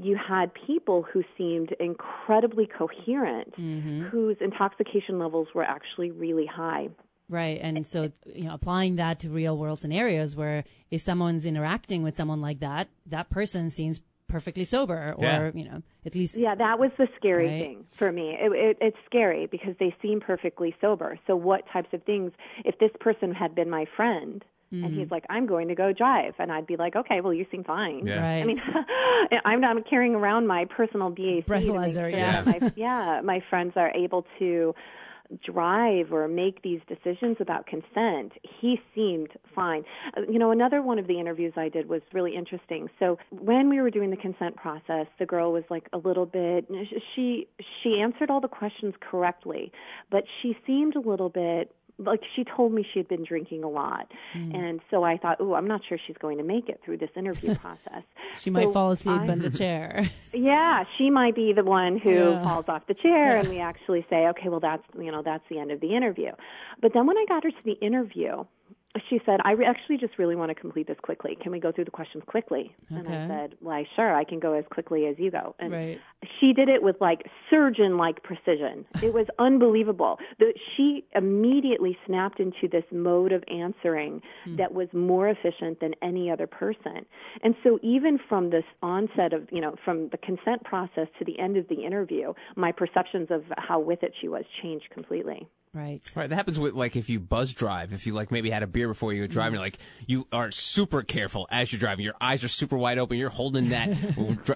you had people who seemed incredibly coherent, Mm-hmm. whose intoxication levels were actually really high. Right. And so, you know, applying that to real world scenarios where if someone's interacting with someone like that, that person seems perfectly sober or, Yeah. you know, at least Yeah, that was the scary Right. thing for me. It, it, it's scary because they seem perfectly sober. So what types of things? If this person had been my friend. And Mm-hmm. he's like, I'm going to go drive. And I'd be like, okay, well, you seem fine. Yeah. Right. I mean, I'm not carrying around my personal BAC. Breathalyzer, sure yeah. My, yeah, my friends are able to drive or make these decisions about consent. He seemed fine. Uh, You know, another one of the interviews I did was really interesting. So when we were doing the consent process, the girl was like a little bit. She she answered all the questions correctly, but she seemed a little bit like she told me she had been drinking a lot hmm. and so i thought oh i'm not sure she's going to make it through this interview process she might fall asleep I- in the chair. yeah, she might be the one who Yeah. falls off the chair, and we actually say, okay, well, that's you know that's the end of the interview. But then when I got her to the interview, she said, I re- actually just really want to complete this quickly. Can we go through the questions quickly? And I said, Why, sure, I can go as quickly as you go. And Right. she did it with like surgeon-like precision. It was unbelievable. The, she immediately snapped into this mode of answering hmm. that was more efficient than any other person. And so even from this onset of, you know, from the consent process to the end of the interview, my perceptions of how with it she was changed completely. Right. Right, that happens with like if you buzz drive. If you like maybe had a beer before you go driving, Mm. like you are super careful as you're driving. Your eyes are super wide open. You're holding that,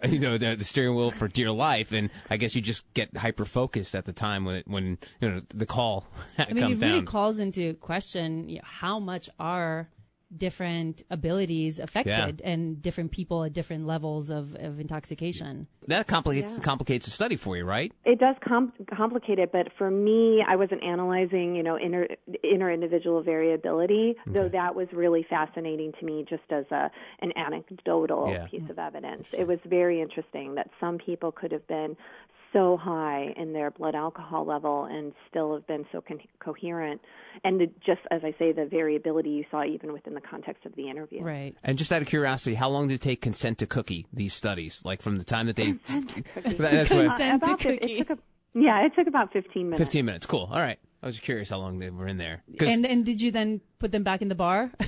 you know, the, the steering wheel for dear life. And I guess you just get hyper focused at the time when it, when you know the call I mean, comes it really calls into question you know, how much are different abilities affected and different people at different levels of, of intoxication. that complicates complicates the study for you, right? It does com- complicate it, but for me, I wasn't analyzing, you know, inter inter individual variability, though that was really fascinating to me, just as a an anecdotal Yeah. piece of evidence. It was very interesting that some people could have been so high in their blood alcohol level and still have been so con- coherent, and the, just as I say, the variability you saw even within the context of the interview. Right. And just out of curiosity, how long did it take consent to cookie these studies? Like from the time that they that's what, Consent to cookie. It took a, yeah, it took about 15 minutes. fifteen minutes. Cool. All right. I was curious how long they were in there. And and did you then put them back in the bar?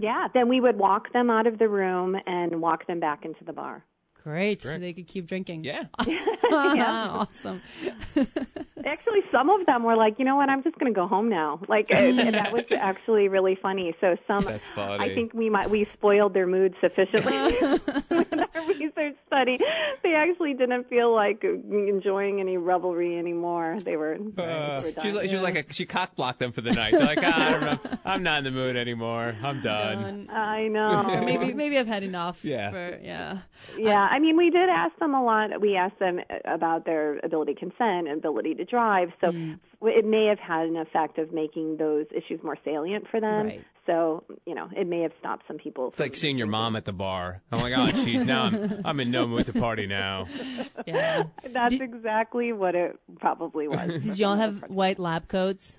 Yeah, then we would walk them out of the room and walk them back into the bar. Great. Great. They could keep drinking. yeah. yeah. awesome. Actually, some of them were like, you know what, I'm just going to go home now. Like and and that was actually really funny. So some, That's funny. I think we might we spoiled their mood sufficiently with our research study. They actually didn't feel like enjoying any revelry anymore. They were. they were she's done. like, she was like a, she cock blocked them for the night. They're like, ah, I don't know. I'm not in the mood anymore. I'm done. Done. I know. Maybe maybe I've had enough. Yeah. For, yeah. Yeah, I mean, we did ask them a lot. We asked them about their ability to consent and ability to drive. So Mm. it may have had an effect of making those issues more salient for them. Right. So you know, it may have stopped some people. It's like seeing your mom at the bar. I'm like, oh, she's now I'm, I'm in no mood to party now. Yeah. That's exactly what it probably was. Did y'all have white lab coats?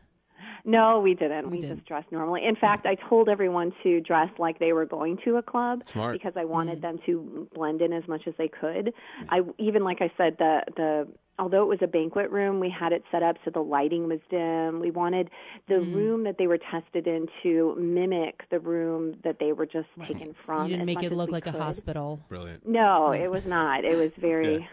No, we didn't. We, didn't. just dressed normally. In fact, I told everyone to dress like they were going to a club Smart. because I wanted mm. them to blend in as much as they could. I even like I said the the although it was a banquet room, we had it set up so the lighting was dim. We wanted the mm. room that they were tested in to mimic the room that they were just taken from. You didn't as make much it look we like a hospital. Brilliant. No, it was not. It was very.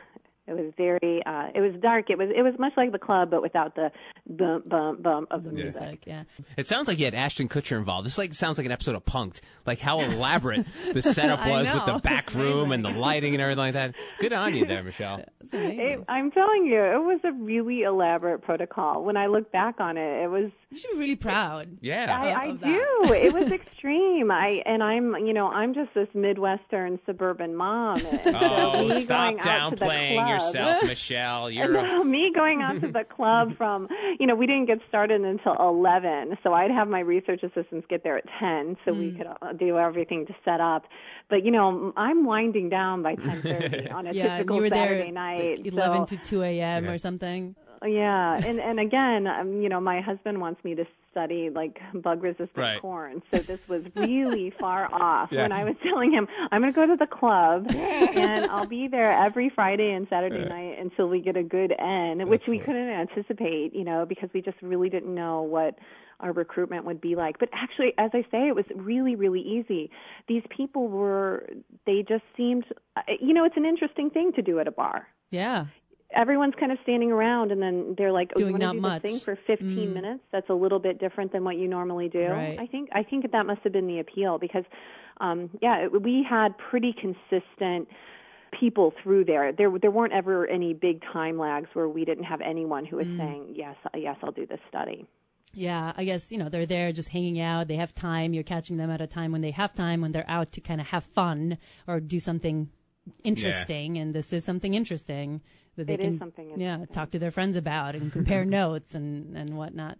Yeah. It was very. Uh, it was dark. It was. It was much like the club, but without the bump, bump, bump of the The music. music, yeah. It sounds like you had Ashton Kutcher involved. This like sounds like an episode of Punked. Like how elaborate the setup was with the back room and the lighting and everything like that. Good on you there, Michelle. It, I'm telling you, it was a really elaborate protocol. When I look back on it, it was. you should be really proud. Yeah. I, I of do. It was extreme. I and I'm, you know, I'm just this midwestern suburban mom. And Oh, me stop going out to the downplaying club- yourself, Michelle. You're a, No, me going out to the club from, you know, we didn't get started until 11, so I'd have my research assistants get there at 10 so we could uh, do everything to set up. But, you know, I'm winding down by 10:30 on a Yeah, typical you were Saturday there night. like 11 so, to 2 a.m. Yeah. or something. yeah, and and again, um, you know, my husband wants me to study like bug resistant Right. corn. So this was really far off Yeah. when I was telling him I'm going to go to the club and I'll be there every Friday and Saturday night until we get a good end, which we couldn't anticipate, you know, because we just really didn't know what our recruitment would be like. But actually, as I say, it was really, really easy. These people were, they just seemed, uh, you know, it's an interesting thing to do at a bar Yeah. Everyone's kind of standing around and then they're like oh, Doing you not want to do much. this thing for 15 minutes that's a little bit different than what you normally do Right. i think i think that must have been the appeal because um yeah it, we had pretty consistent people through there there there weren't ever any big time lags where we didn't have anyone who was saying yes yes I'll do this study Yeah, I guess, you know, they're there just hanging out. They have time. You're catching them at a time when they have time, when they're out to kind of have fun or do something interesting. And this is something interesting that they It is can, something yeah, talk to their friends about and compare notes and, and whatnot.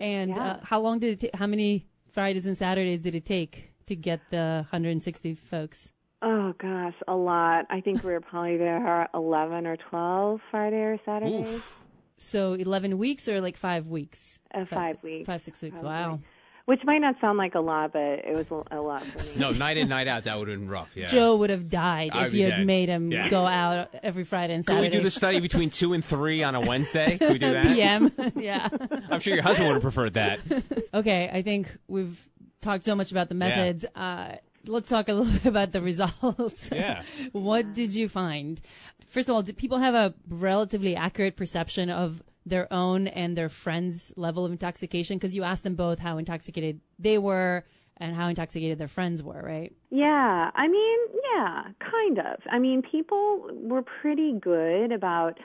And Yeah. uh, how long did it how many Fridays and Saturdays did it take to get the 160 folks? oh gosh a lot i think we were probably there 11 or 12 friday or saturdays oof. So 11 weeks or like five weeks? Uh, five six- weeks, Five, six weeks. probably. Wow. Which might not sound like a lot but it was a a lot for me No, night in, night out. That would have been rough. Yeah. Joe would have died I'd if you had dead. made him Yeah. go out every Friday and Can Saturday. we do the study between two and three on a Wednesday? Can we do that? PM. yeah. I'm sure your husband would have preferred that. Okay. I think we've talked so much about the methods. Uh, let's talk a little bit about the results. Yeah. what did you find? First of all, did people have a relatively accurate perception of their own and their friends' level of intoxication? Because you asked them both how intoxicated they were and how intoxicated their friends were, right? Yeah, I mean, yeah, kind of. I mean, people were pretty good about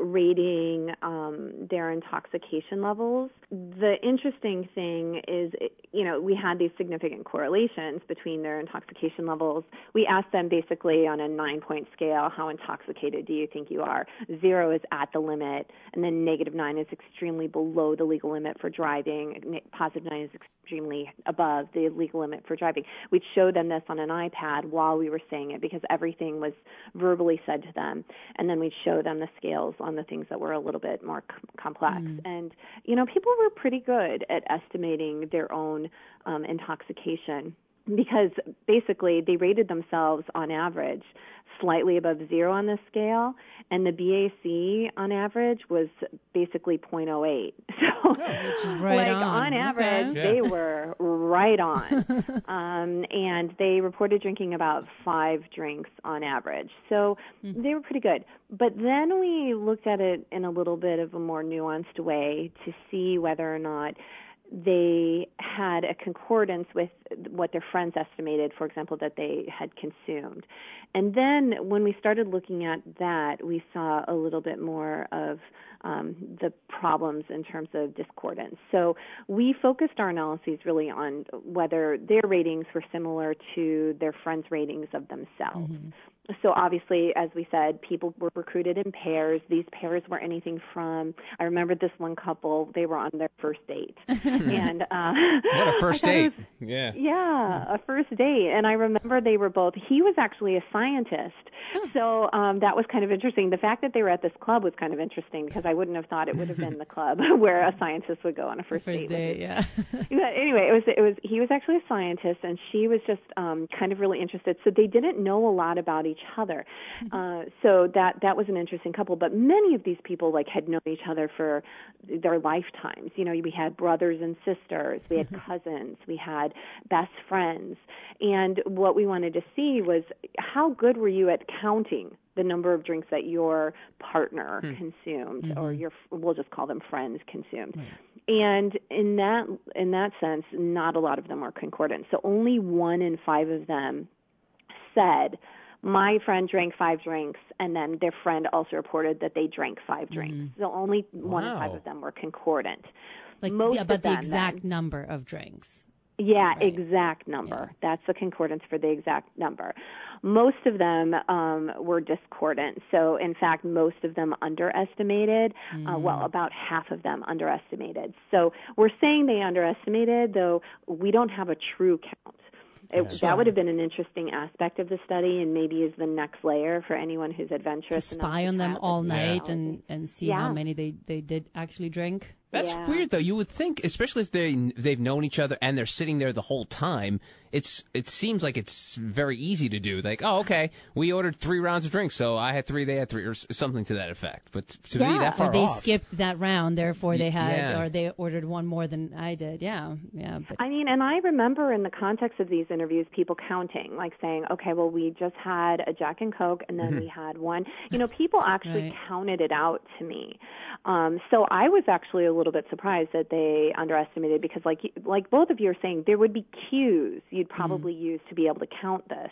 rating um, their intoxication levels. The interesting thing is, you know, we had these significant correlations between their intoxication levels. We asked them basically on a nine point scale, how intoxicated do you think you are? Zero is at the limit, and then negative nine is extremely below the legal limit for driving. Positive nine is extremely above the legal limit for driving. We'd show them this on an iPad while we were saying it because everything was verbally said to them, and then we'd show them the scales on the things that were a little bit more c- complex. Mm. And you know, people were pretty good at estimating their own um, intoxication because basically they rated themselves on average slightly above zero on the scale, and the BAC on average was basically 0.08. So, right like on, on average, okay. they were right on, um, and they reported drinking about five drinks on average. So mm. they were pretty good. But then we looked at it in a little bit of a more nuanced way to see whether or not they had a concordance with what their friends estimated, for example, that they had consumed. And then when we started looking at that, we saw a little bit more of um, the problems in terms of discordance. So we focused our analyses really on whether their ratings were similar to their friends' ratings of themselves. Mm-hmm so obviously, as we said, people were recruited in pairs. These pairs were anything from I remember this one couple; they were on their first date, and uh, what a first date! Was, yeah, yeah, a first date. And I remember they were both. He was actually a scientist, so um, that was kind of interesting. The fact that they were at this club was kind of interesting because I wouldn't have thought it would have been the club where a scientist would go on a first, first date. date, yeah. but anyway, it was it was he was actually a scientist, and she was just um, kind of really interested. So they didn't know a lot about each each other. Mm-hmm. Uh, so that that was an interesting couple. But many of these people like had known each other for their lifetimes. You know, we had brothers and sisters, we had mm-hmm. cousins, we had best friends, and what we wanted to see was how good were you at counting the number of drinks that your partner hmm. consumed mm-hmm. or your we'll just call them friends consumed right. and in that in that sense not a lot of them are concordant so only one in five of them said my friend drank five drinks, and then their friend also reported that they drank five drinks. Mm. So only one wow. in five of them were concordant. Like, Most yeah, but the exact then, number of drinks. Yeah, right. exact number. Yeah. That's the concordance for the exact number. Most of them um, were discordant. So, in fact, most of them underestimated. Mm. Uh, well, about half of them underestimated. So, we're saying they underestimated, though we don't have a true count. It, sure. That would have been an interesting aspect of the study, and maybe is the next layer for anyone who's adventurous. To spy on them all night yeah. and and see yeah. how many they they did actually drink. That's yeah. weird, though. You would think, especially if they they've known each other and they're sitting there the whole time. It's it seems like it's very easy to do. Like, oh, okay, we ordered three rounds of drinks, so I had three, they had three, or something to that effect. But to yeah. me, that far or they off. skipped that round, therefore they had, yeah. or they ordered one more than I did. Yeah, yeah. But. I mean, and I remember in the context of these interviews, people counting, like saying, okay, well, we just had a Jack and Coke, and then mm-hmm. we had one. You know, people actually right. counted it out to me. Um, so I was actually a little bit surprised that they underestimated because, like like both of you are saying, there would be cues you'd probably mm. use to be able to count this.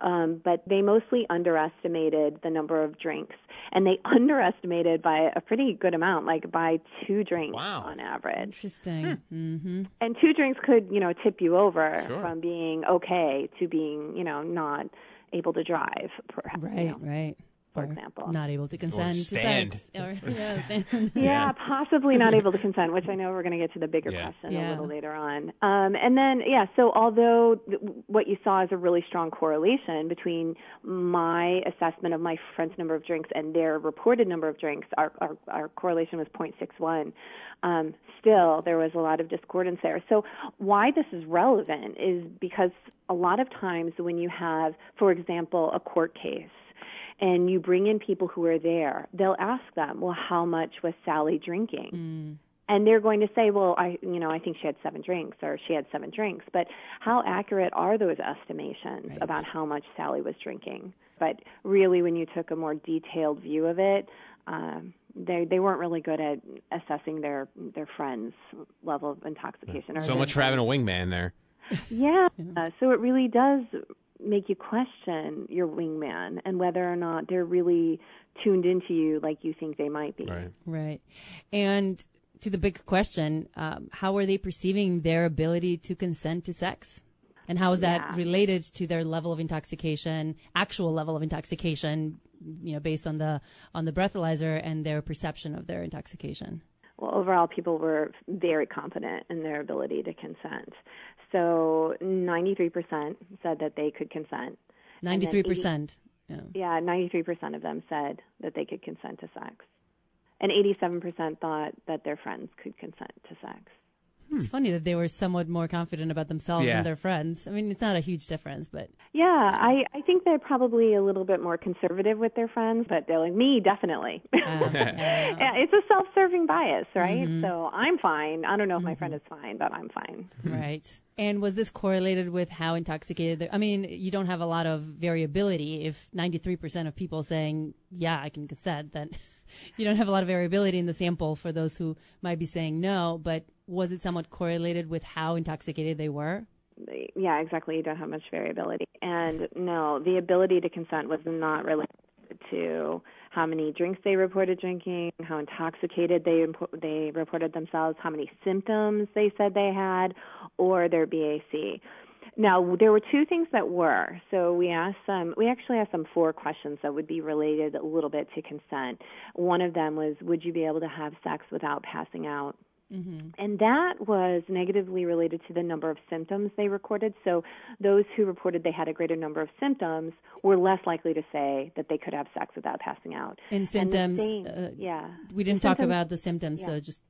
Um, but they mostly underestimated the number of drinks, and they underestimated by a pretty good amount, like by two drinks wow. on average. Interesting. Hmm. Mm-hmm. And two drinks could, you know, tip you over sure. from being okay to being, you know, not able to drive. Perhaps, right, you know. right for example. Not able to consent or stand. to sex. Or, yeah, stand. yeah, Yeah. possibly not able to consent, which I know we're going to get to the bigger Yeah. question Yeah. a little later on. Um, and then, yeah, so although th- what you saw is a really strong correlation between my assessment of my friend's number of drinks and their reported number of drinks, our, our, our correlation was 0.61. Um, still, there was a lot of discordance there. So, why this is relevant is because a lot of times when you have, for example, a court case, and you bring in people who are there, they'll ask them, well, how much was Sally drinking? Mm. and they're going to say, "Well, I, you know, I think she had seven drinks, or she had seven drinks." But how accurate are those estimations Right. about how much Sally was drinking? But really, when you took a more detailed view of it, um, they they weren't really good at assessing their their friends' level of intoxication. Or So much for having a wingman there. yeah. Uh, so it really does make you question your wingman and whether or not they're really tuned into you like you think they might be. Right. Right. And to the big question, um, how are they perceiving their ability to consent to sex? And how is that Yeah. related to their level of intoxication, actual level of intoxication, you know, based on the on the breathalyzer and their perception of their intoxication? Well, overall, people were very confident in their ability to consent. So 93% said that they could consent. Ninety three percent. Yeah, 93% of them said that they could consent to sex. And 87% thought that their friends could consent to sex. It's hmm. funny that they were somewhat more confident about themselves Yeah. and their friends. I mean, it's not a huge difference, but Yeah, I, I think they're probably a little bit more conservative with their friends, but they're like me, definitely. Uh, yeah, it's a self-serving bias, right? Mm-hmm. So I'm fine. I don't know if my friend mm-hmm. is fine, but I'm fine. Right. And was this correlated with how intoxicated? they I mean, you don't have a lot of variability. If 93% of people saying, yeah, I can consent, then you don't have a lot of variability in the sample for those who might be saying no. But was it somewhat correlated with how intoxicated they were? Yeah, exactly. You don't have much variability. And no, the ability to consent was not related to how many drinks they reported drinking, how intoxicated they they reported themselves, how many symptoms they said they had, or their BAC. Now, there were two things that were. So we asked them, we actually asked them four questions that would be related a little bit to consent. One of them was, would you be able to have sex without passing out? And that was negatively related to the number of symptoms they recorded. So those who reported they had a greater number of symptoms were less likely to say that they could have sex without passing out. And the symptoms, same- uh, yeah. We didn't talk symptoms- about the symptoms, so just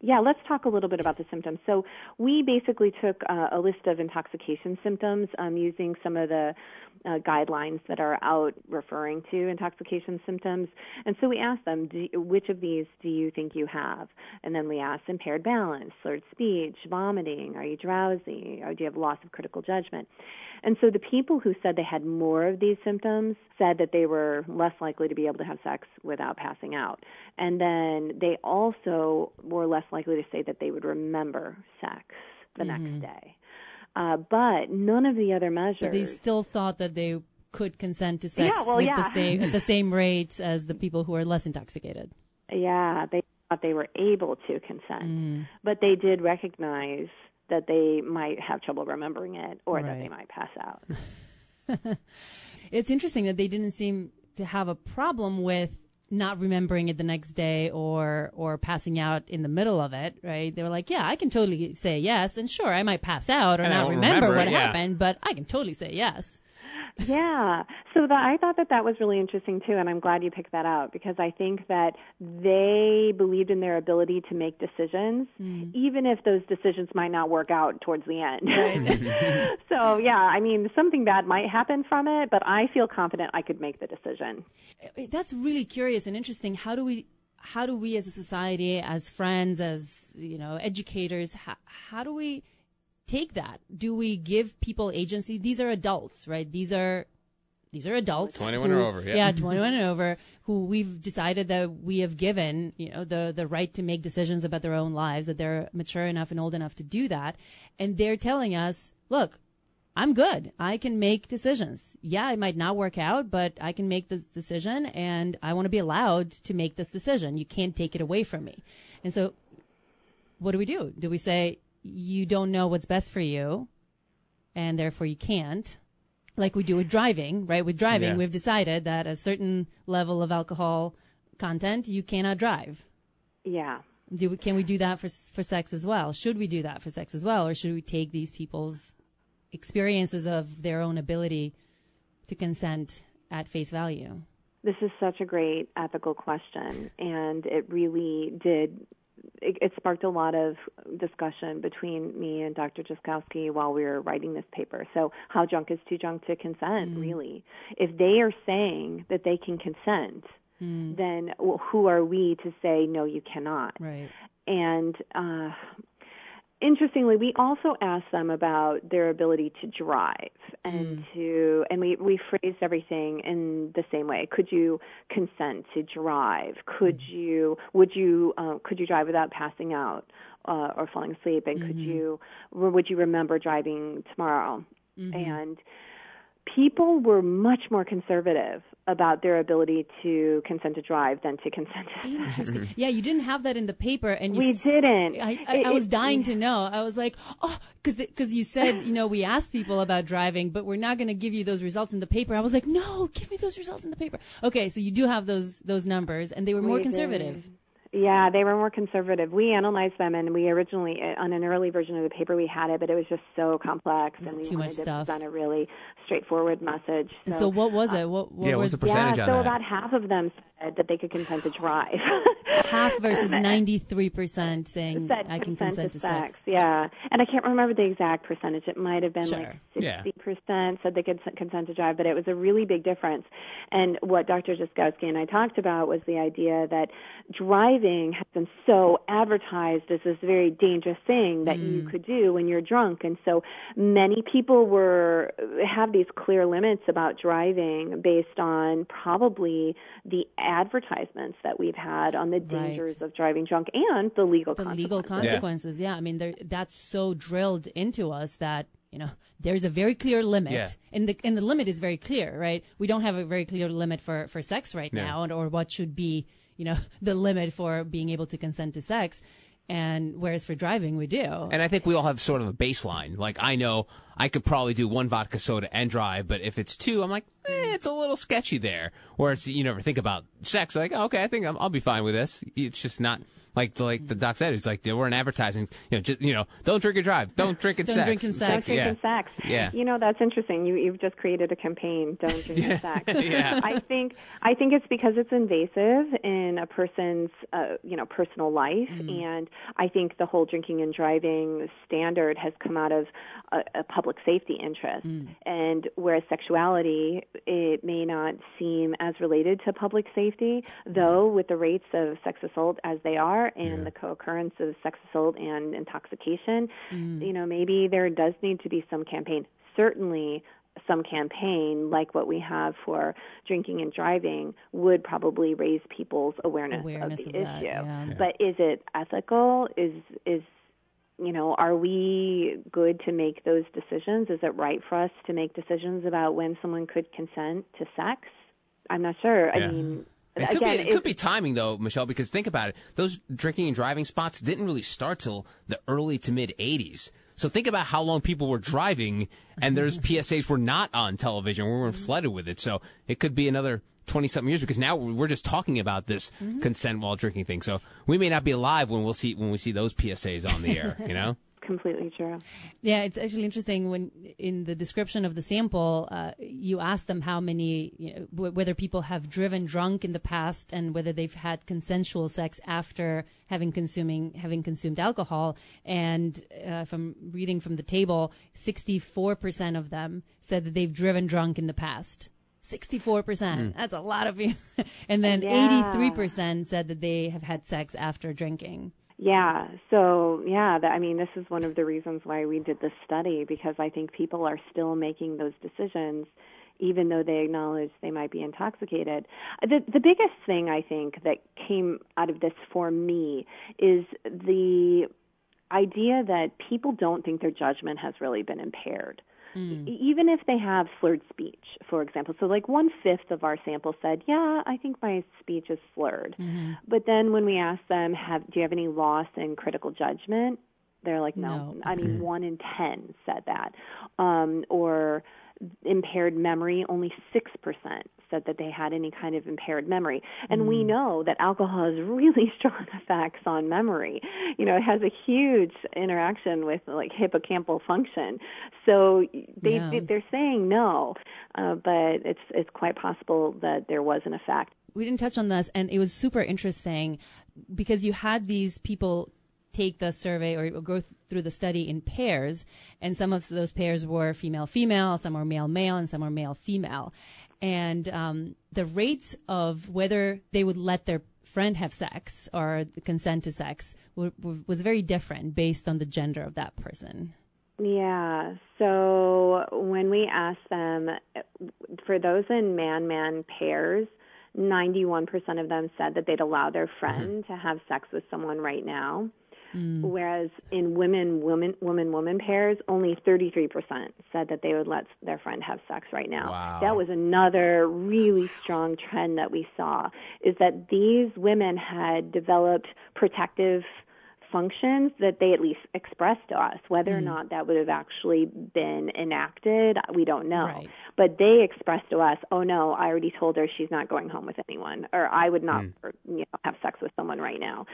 yeah, let's talk a little bit about the symptoms. So we basically took uh, a list of intoxication symptoms um, using some of the uh, guidelines that are out referring to intoxication symptoms. And so we asked them, do, which of these do you think you have? And then we asked impaired balance, slurred speech, vomiting, are you drowsy, or do you have loss of critical judgment? And so the people who said they had more of these symptoms said that they were less likely to be able to have sex without passing out. And then they also were less likely to say that they would remember sex the next day. Uh, but none of the other measures. but they still thought that they could consent to sex Yeah, well, with yeah. the same at the same rates as the people who are less intoxicated. Yeah, they thought they were able to consent, but they did recognize that they might have trouble remembering it or that they might pass out. It's interesting that they didn't seem to have a problem with not remembering it the next day or or passing out in the middle of it, right? They were like, "Yeah, I can totally say yes, and sure, I might pass out or And not won't remember, remember what it, yeah. happened, but I can totally say yes." Yeah. So that I thought that that was really interesting too, and I'm glad you picked that out because I think that they believed in their ability to make decisions, mm-hmm. even if those decisions might not work out towards the end. so yeah, I mean, something bad might happen from it, but I feel confident I could make the decision. Eh, eh, that's really curious and interesting. How do we how do we as a society, as friends, as you know, educators, how, how do we take that? Do we give people agency? These are adults, right? These are these are adults 21 who- or over, yeah. 21 and over who we've decided that we have given, you know, the the right to make decisions about their own lives, that they're mature enough and old enough to do that, and they're telling us, "Look, I'm good. I can make decisions. Yeah, it might not work out, but I can make this decision and I want to be allowed to make this decision. You can't take it away from me. And so what do we do? Do we say you don't know what's best for you and therefore you can't? Like we do with driving, right? With driving, Yeah. we've decided that a certain level of alcohol content, you cannot drive. Yeah. Do we, can we do that for for sex as well? Should we do that for sex as well, or should we take these people's experiences of their own ability to consent at face value? This is such a great ethical question, and it really did. It, it sparked a lot of discussion between me and Dr. Jozkowski while we were writing this paper. So, how drunk is too drunk to consent, really? If they are saying that they can consent, then well, who are we to say, no, you cannot? Right. and uh, interestingly, we also asked them about their ability to drive and mm. to, and we, we phrased everything in the same way. Could you consent to drive? Could mm. you, would you, uh, could you drive without passing out uh, or falling asleep? And mm-hmm. could you, would you remember driving tomorrow? Mm-hmm. And people were much more conservative about their ability to consent to drive than to consent to Interesting. yeah, you didn't have that in the paper, and we s- didn't. I, I, it, I was dying it, to know. I was like, oh, because because you said you know we asked people about driving, but we're not going to give you those results in the paper. I was like, no, give me those results in the paper. Okay, so you do have those those numbers, and they were more we conservative. Did. Yeah, they were more conservative. We analyzed them, and we originally, uh, on an early version of the paper, we had it, but it was just so complex, it's and we too wanted much to stuff. present a really straightforward message. So, so what was it? What, what yeah, was the percentage yeah, on so that? about half of them said that they could consent to drive. half versus ninety three percent saying said I can consent to sex. sex. Yeah, and I can't remember the exact percentage. It might have been sure. like sixty percent said they could consent to drive, but it was a really big difference. And what Dr. Jozkowski and I talked about was the idea that driving has been so advertised as this very dangerous thing that mm. you could do when you're drunk and so many people were have these clear limits about driving based on probably the advertisements that we've had on the dangers right. of driving drunk and the legal the consequences. legal consequences yeah, yeah. i mean that's so drilled into us that you know there's a very clear limit yeah. and the and the limit is very clear right we don't have a very clear limit for for sex right no. now or what should be you know, the limit for being able to consent to sex. And whereas for driving, we do. And I think we all have sort of a baseline. Like, I know I could probably do one vodka soda and drive, but if it's two, I'm like, eh, it's a little sketchy there. Whereas you never think about sex, like, okay, I think i will be fine with this. It's just not like like the doc said, it's like we're in advertising. You know, just you know, don't drink and drive, don't drink and don't sex, drink and sex, don't drink yeah. and sex. Yeah, you know that's interesting. You you've just created a campaign. Don't drink and sex. yeah. I think I think it's because it's invasive in a person's uh, you know personal life, mm. and I think the whole drinking and driving standard has come out of a, a public safety interest. Mm. And whereas sexuality, it may not seem as related to public safety, though with the rates of sex assault as they are and yeah. the co-occurrence of sex assault and intoxication, mm. you know, maybe there does need to be some campaign. Certainly, some campaign like what we have for drinking and driving would probably raise people's awareness, awareness of the of issue. That, yeah. But is it ethical? Is is you know, are we good to make those decisions? Is it right for us to make decisions about when someone could consent to sex? I'm not sure. Yeah. I mean, it could, again, be, it could be timing though, Michelle, because think about it. Those drinking and driving spots didn't really start till the early to mid 80s. So think about how long people were driving and those PSAs were not on television. We weren't flooded with it. So it could be another 20 something years because now we're just talking about this mm-hmm. consent while drinking thing. So we may not be alive when we'll see when we see those PSAs on the air, you know? completely true. Yeah, it's actually interesting when in the description of the sample, uh, you ask them how many, you know, w- whether people have driven drunk in the past and whether they've had consensual sex after having consuming having consumed alcohol. And uh, from reading from the table, sixty four percent of them said that they've driven drunk in the past. 64%. Mm. That's a lot of you. and then yeah. 83% said that they have had sex after drinking. Yeah. So, yeah, I mean, this is one of the reasons why we did this study because I think people are still making those decisions even though they acknowledge they might be intoxicated. The the biggest thing I think that came out of this for me is the idea that people don't think their judgment has really been impaired. Mm. Even if they have slurred speech, for example. So, like one fifth of our sample said, Yeah, I think my speech is slurred. Mm-hmm. But then when we asked them, have, Do you have any loss in critical judgment? They're like, No. no. I mean, one in 10 said that. Um, or impaired memory, only 6% said that they had any kind of impaired memory. And mm. we know that alcohol has really strong effects on memory. You know, it has a huge interaction with like hippocampal function. So they, yeah. they they're saying no, uh, but it's it's quite possible that there was an effect. We didn't touch on this, and it was super interesting because you had these people take the survey or go through the study in pairs, and some of those pairs were female female, some were male male, and some were male female. And um, the rates of whether they would let their friend have sex or consent to sex w- w- was very different based on the gender of that person. Yeah. So when we asked them, for those in man man pairs, 91% of them said that they'd allow their friend mm-hmm. to have sex with someone right now. Mm. Whereas in women, woman, woman, woman pairs, only 33% said that they would let their friend have sex right now. Wow. That was another really strong trend that we saw is that these women had developed protective functions that they at least expressed to us. Whether mm. or not that would have actually been enacted, we don't know. Right. But they expressed to us, "Oh no, I already told her she's not going home with anyone, or I would not, mm. you know, have sex with someone right now."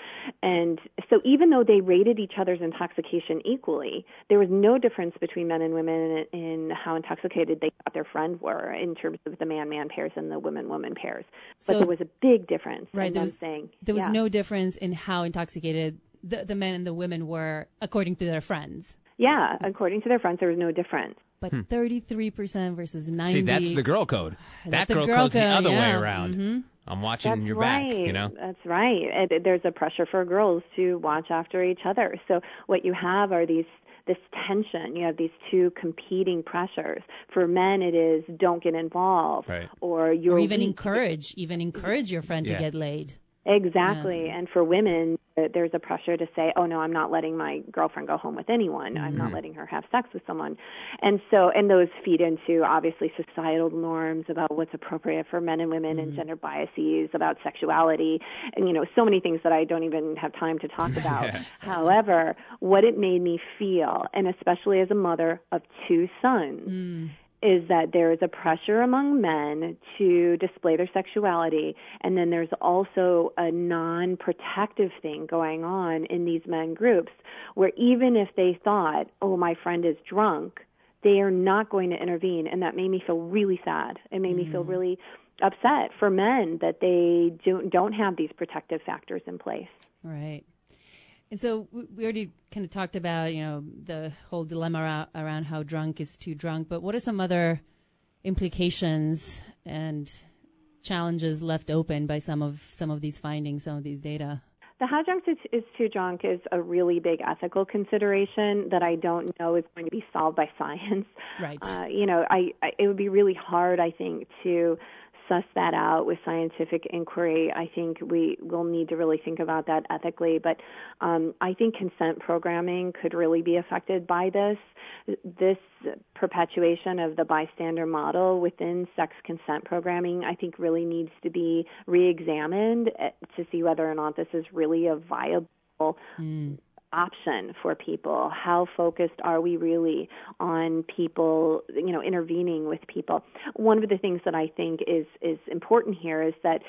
And so, even though they rated each other's intoxication equally, there was no difference between men and women in, in how intoxicated they thought their friend were in terms of the man-man pairs and the women-woman pairs. But there was a big difference. Right. there was, saying there was yeah. no difference in how intoxicated the, the men and the women were according to their friends. Yeah, according to their friends, there was no difference. But hmm. 33% versus 90. See, that's the girl code. That girl, girl code's code, the other yeah. way around. Mm-hmm. I'm watching That's your right. back, you know? That's right. there's a pressure for girls to watch after each other. So what you have are these this tension. You have these two competing pressures. For men, it is don't get involved, right. or you're or even weak. encourage, even encourage your friend yeah. to get laid. Exactly. Yeah. And for women, there's a pressure to say, oh no, I'm not letting my girlfriend go home with anyone. Mm-hmm. I'm not mm-hmm. letting her have sex with someone. And so, and those feed into obviously societal norms about what's appropriate for men and women mm-hmm. and gender biases about sexuality and, you know, so many things that I don't even have time to talk about. yeah. However, what it made me feel, and especially as a mother of two sons, mm is that there is a pressure among men to display their sexuality, and then there's also a non protective thing going on in these men groups where even if they thought, oh, my friend is drunk, they are not going to intervene. And that made me feel really sad. It made mm-hmm. me feel mm-hmm. really upset for men that they don't, don't have these protective factors in place. Right. And so we already kind of talked about, you know, the whole dilemma around how drunk is too drunk, but what are some other implications and challenges left open by some of some of these findings, some of these data? The how drunk is too drunk is a really big ethical consideration that I don't know is going to be solved by science. Right. Uh, you know, I, I it would be really hard, I think, to suss that out with scientific inquiry. I think we will need to really think about that ethically. But um, I think consent programming could really be affected by this. This perpetuation of the bystander model within sex consent programming, I think, really needs to be re-examined eh, to see whether or not this is really a viable. Mm option for people? How focused are we really on people, you know, intervening with people? One of the things that I think is is important here is that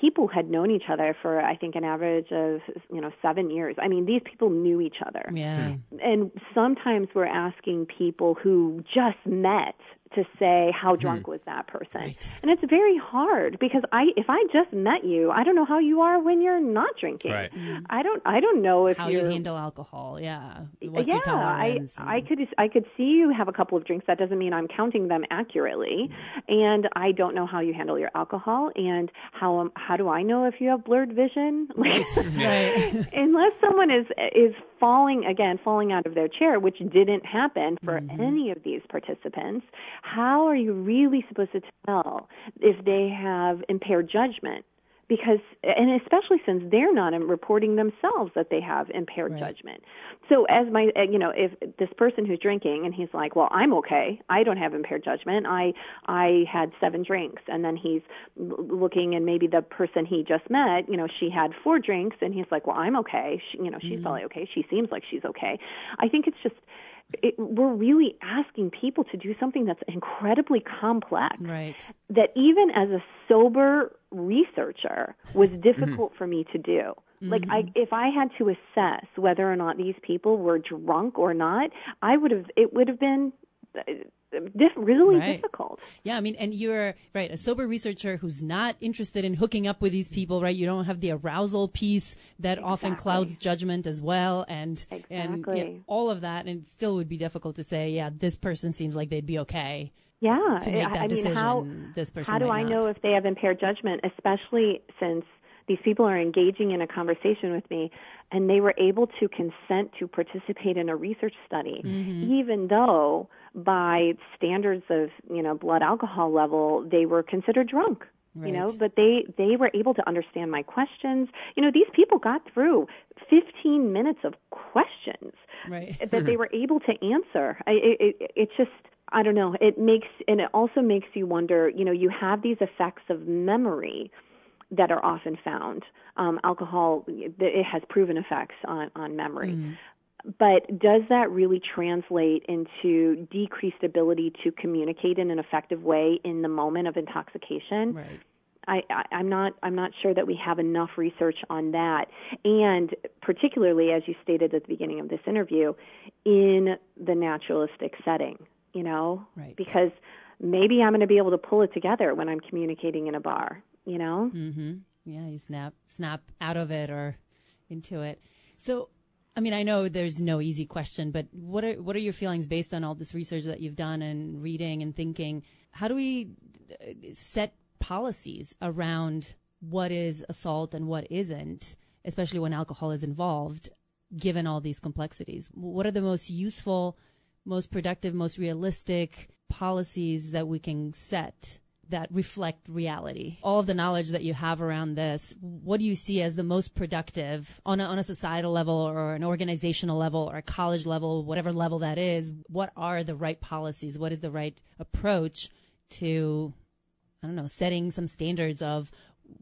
people had known each other for I think an average of you know 7 years. I mean, these people knew each other. Yeah. And sometimes we're asking people who just met to say how hmm. drunk was that person. Right. And it's very hard because I if I just met you, I don't know how you are when you're not drinking. Right. Mm-hmm. I don't I don't know if how you handle alcohol. Yeah. What's yeah, I I could I could see you have a couple of drinks. That doesn't mean I'm counting them accurately. And I don't know how you handle your alcohol and how um, how do I know if you have blurred vision? right. unless someone is is falling again falling out of their chair, which didn't happen for mm-hmm. any of these participants how are you really supposed to tell if they have impaired judgment? Because, and especially since they're not reporting themselves that they have impaired right. judgment. So, as my, uh, you know, if this person who's drinking and he's like, well, I'm okay. I don't have impaired judgment. I, I had seven drinks. And then he's looking and maybe the person he just met, you know, she had four drinks and he's like, well, I'm okay. She, you know, she's mm-hmm. probably okay. She seems like she's okay. I think it's just, it, we're really asking people to do something that's incredibly complex. Right. That even as a sober researcher was mm-hmm. difficult mm-hmm. for me to do. Mm-hmm. Like I if I had to assess whether or not these people were drunk or not, I would have it would have been diff- really right. difficult. Yeah, I mean, and you're right, a sober researcher who's not interested in hooking up with these people, right? You don't have the arousal piece that exactly. often clouds judgment as well, and exactly. and you know, all of that, and it still would be difficult to say, yeah, this person seems like they'd be okay. Yeah, to make that I decision. mean, how, this person. How do I not. know if they have impaired judgment, especially since these people are engaging in a conversation with me and they were able to consent to participate in a research study mm-hmm. even though by standards of you know blood alcohol level they were considered drunk Right. you know but they they were able to understand my questions you know these people got through 15 minutes of questions right. that they were able to answer I, it, it, it just i don't know it makes and it also makes you wonder you know you have these effects of memory that are often found. Um, alcohol it has proven effects on on memory. Mm. But does that really translate into decreased ability to communicate in an effective way in the moment of intoxication? Right. I, am not I'm not sure that we have enough research on that, and particularly as you stated at the beginning of this interview, in the naturalistic setting, you know, right. because maybe I'm going to be able to pull it together when I'm communicating in a bar you know? Mm-hmm. Yeah, you snap, snap out of it or into it. So, I mean, I know there's no easy question, but what are, what are your feelings based on all this research that you've done and reading and thinking? How do we uh, set policies around what is assault and what isn't, especially when alcohol is involved, given all these complexities? What are the most useful, most productive, most realistic policies that we can set that reflect reality. All of the knowledge that you have around this, what do you see as the most productive on a, on a societal level or an organizational level or a college level, whatever level that is? What are the right policies? What is the right approach to, I don't know, setting some standards of,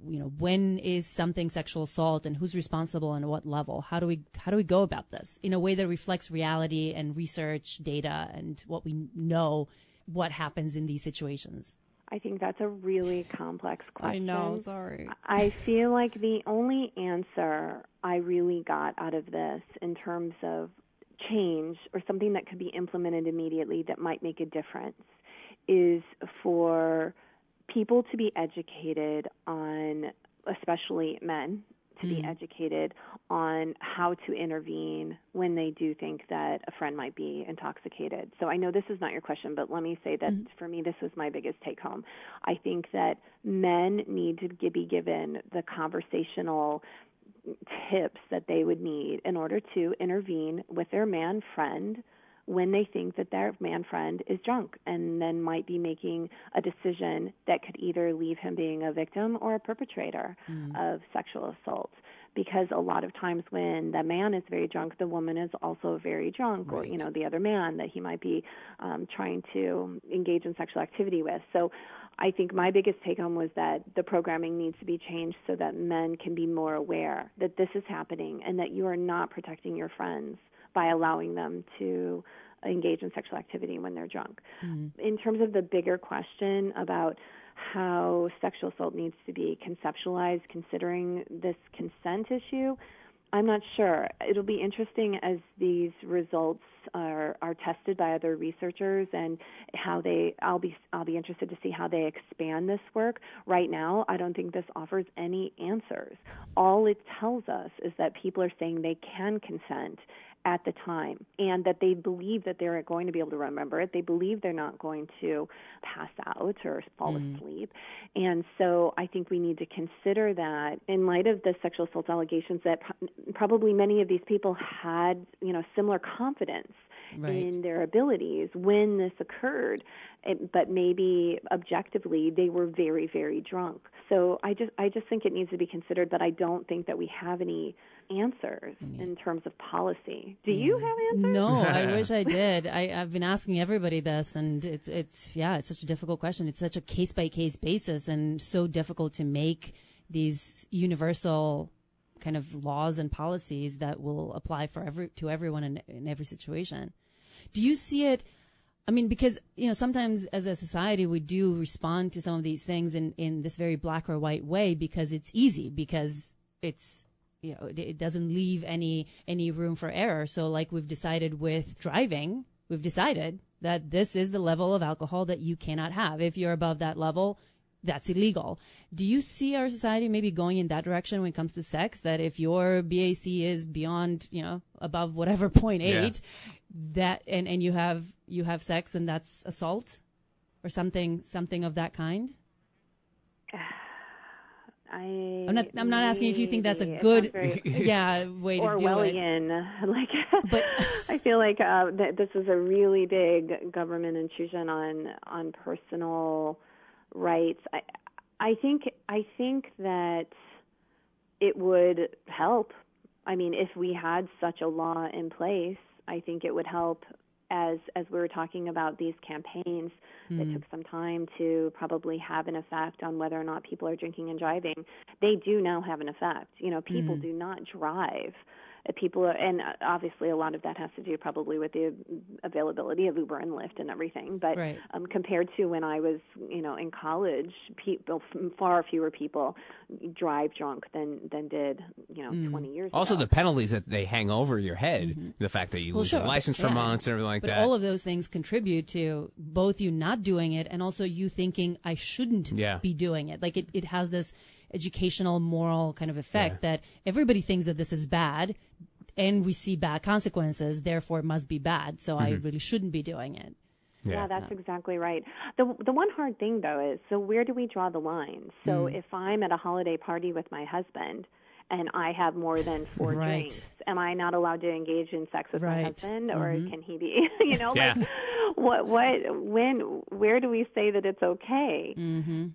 you know, when is something sexual assault and who's responsible and what level? How do we, how do we go about this in a way that reflects reality and research data and what we know what happens in these situations? I think that's a really complex question. I know, sorry. I feel like the only answer I really got out of this in terms of change or something that could be implemented immediately that might make a difference is for people to be educated on especially men to mm. be educated on how to intervene when they do think that a friend might be intoxicated. So I know this is not your question, but let me say that mm. for me, this was my biggest take home. I think that men need to be given the conversational tips that they would need in order to intervene with their man friend when they think that their man friend is drunk and then might be making a decision that could either leave him being a victim or a perpetrator mm. of sexual assault because a lot of times when the man is very drunk the woman is also very drunk right. or you know the other man that he might be um trying to engage in sexual activity with so I think my biggest take home was that the programming needs to be changed so that men can be more aware that this is happening and that you are not protecting your friends by allowing them to engage in sexual activity when they're drunk. Mm-hmm. In terms of the bigger question about how sexual assault needs to be conceptualized considering this consent issue, I'm not sure. It'll be interesting as these results are are tested by other researchers and how they I'll be I'll be interested to see how they expand this work. Right now, I don't think this offers any answers. All it tells us is that people are saying they can consent at the time and that they believe that they're going to be able to remember it. They believe they're not going to pass out or fall mm. asleep. And so I think we need to consider that in light of the sexual assault allegations that probably many of these people had, you know, similar confidence right. in their abilities when this occurred, it, but maybe objectively they were very very drunk. So I just I just think it needs to be considered, but I don't think that we have any answers yeah. in terms of policy. Do yeah. you have answers? No, I wish I did. I, I've been asking everybody this, and it's it's yeah, it's such a difficult question. It's such a case by case basis, and so difficult to make these universal kind of laws and policies that will apply for every to everyone in, in every situation. Do you see it? I mean, because you know, sometimes as a society we do respond to some of these things in in this very black or white way because it's easy because it's you know it doesn't leave any any room for error. So, like we've decided with driving, we've decided that this is the level of alcohol that you cannot have. If you're above that level, that's illegal. Do you see our society maybe going in that direction when it comes to sex? That if your BAC is beyond, you know, above whatever point eight, yeah. that and and you have you have sex and that's assault or something something of that kind. I, I'm not. I'm not asking if you think that's a good, very- yeah, way to do it. Orwellian. Like, But- I feel like uh, th- this is a really big government intrusion on on personal rights. I I think I think that it would help. I mean, if we had such a law in place, I think it would help. As as we were talking about these campaigns that hmm. took some time to probably have an effect on whether or not people are drinking and driving, they do now have an effect. You know, people hmm. do not drive. Uh, People are, and uh, obviously a lot of that has to do probably with the availability of Uber and Lyft and everything. But Right. um, compared to when I was, you know, in college, people far fewer people drive drunk than than did, you know, 20 years ago. Also, ago. the penalties that they hang over your head, the fact that you Well, lose sure, your license for yeah. months and everything like but that. all of those things contribute to both you not doing it and also you thinking I shouldn't Yeah. be doing it. Like it, it has this educational, moral kind of effect that everybody thinks that this is bad and we see bad consequences, therefore it must be bad. So I really shouldn't be doing it. Yeah, that's exactly right. The the one hard thing though is so where do we draw the line? So Mm. if I'm at a holiday party with my husband and I have more than four Right. drinks, am I not allowed to engage in sex with my husband or can he be you know, Yeah. like what what when where do we say that it's okay? Mm-hmm.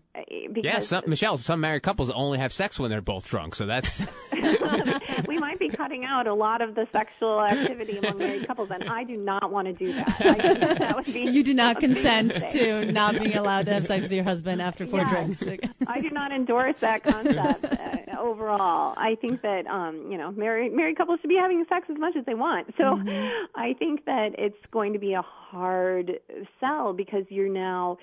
Because yeah, some, Michelle, some married couples only have sex when they're both drunk, so that's we might be cutting out a lot of the sexual activity among married couples, and I do not want to do that. I think that, that would be You do not consent mistake. to not being allowed to have sex with your husband after four Yes. drinks. I do not endorse that concept uh, overall. I think that um, you know, married married couples should be having sex as much as they want. So Mm-hmm. I think that it's going to be a hard sell because you're now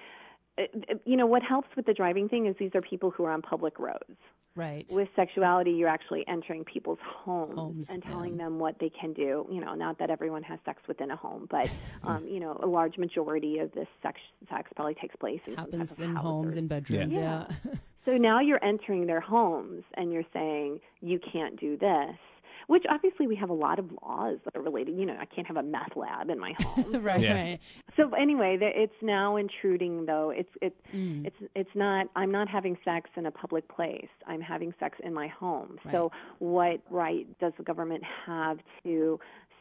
you know what helps with the driving thing is these are people who are on public roads. right. With sexuality, you're actually entering people's homes, Homes, and yeah. telling them what they can do. You know, not that everyone has sex within a home, but um, you know, a large majority of this sex sex probably takes place in Happens in homes and bedrooms. Yeah. Yeah. so now you're entering their homes and you're saying you can't do this, which obviously we have a lot of laws that are related. You know, I can't have a meth lab in my home. right. Yeah. Right. so anyway, the- it's now intruding though. It's it's Mm. it's it's not. I'm not having sex in a public place. I'm having sex in my home. So what right does the government have to?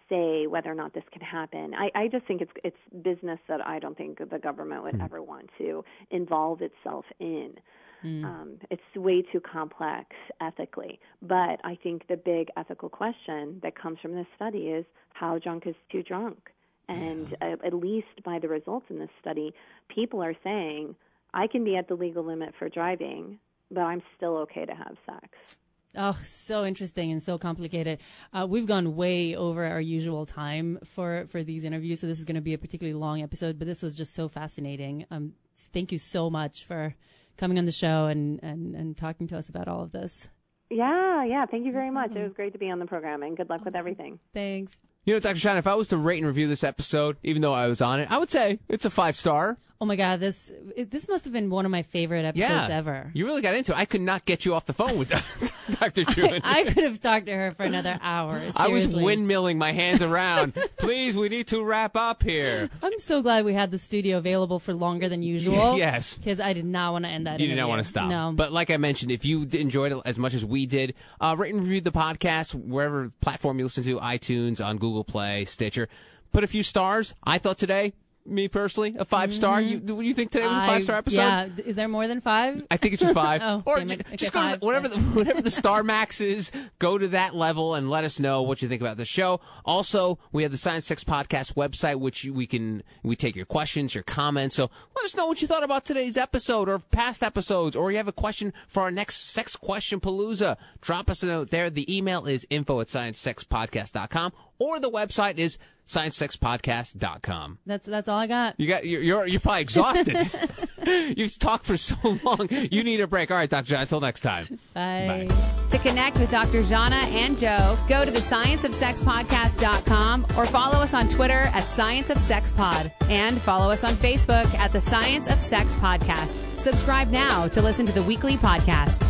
say whether or not this can happen. I, I just think it's it's business that I don't think the government would ever want to involve itself in. Um, it's way too complex ethically. But I think the big ethical question that comes from this study is how drunk is too drunk? And uh, at least by the results in this study, people are saying, I can be at the legal limit for driving, but I'm still okay to have sex. Oh, so interesting and so complicated. Uh, we've gone way over our usual time for, for these interviews, so this is going to be a particularly long episode, but this was just so fascinating. Um, thank you so much for coming on the show and, and, and talking to us about all of this. Yeah, yeah. Thank you very much. It was great to be on the program, and good luck with everything. Thanks. You know, Dr. Shine, if I was to rate and review this episode, even though I was on it, I would say it's a five star. Oh my God, this this must have been one of my favorite episodes Yeah. ever. You really got into it. I could not get you off the phone with Dr. Drouin. I could have talked to her for another hour. I was windmilling my hands around. Please, we need to wrap up here. I'm so glad we had the studio available for longer than usual. Yes. Because I did not want to end that You did not want to stop. No. But like I mentioned, if you enjoyed it as much as we did, uh, rate and review the podcast wherever platform you listen to, iTunes, on Google Play, Stitcher. Put a few stars. I thought today, me personally, a five star. You, do you think today was a Mm-hmm. Five star episode? Yeah. Is there more than five? I think it's just five. Oh, or Okay, just go to five. the, whatever the, whatever the star max is. Go to that level and let us know what you think about the show. Also, we have the Science Sex Podcast website, which we can we take your questions, your comments. So let us know what you thought about today's episode or past episodes, or you have a question for our next Sex Question Palooza. Drop us a note there. The email is info at sciencesexpodcast.com or the website is sciencesexpodcast.com. That's that's all I got. You got you're you're, you're probably exhausted. You've talked for so long. You need a break. All right, Dr. Jana. Until next time. Bye. Bye. To connect with Dr. Jana and Joe, go to the scienceofsexpodcast.com or follow us on Twitter at Science of Sex Pod and follow us on Facebook at the Science of Sex Podcast. Subscribe now to listen to the weekly podcast.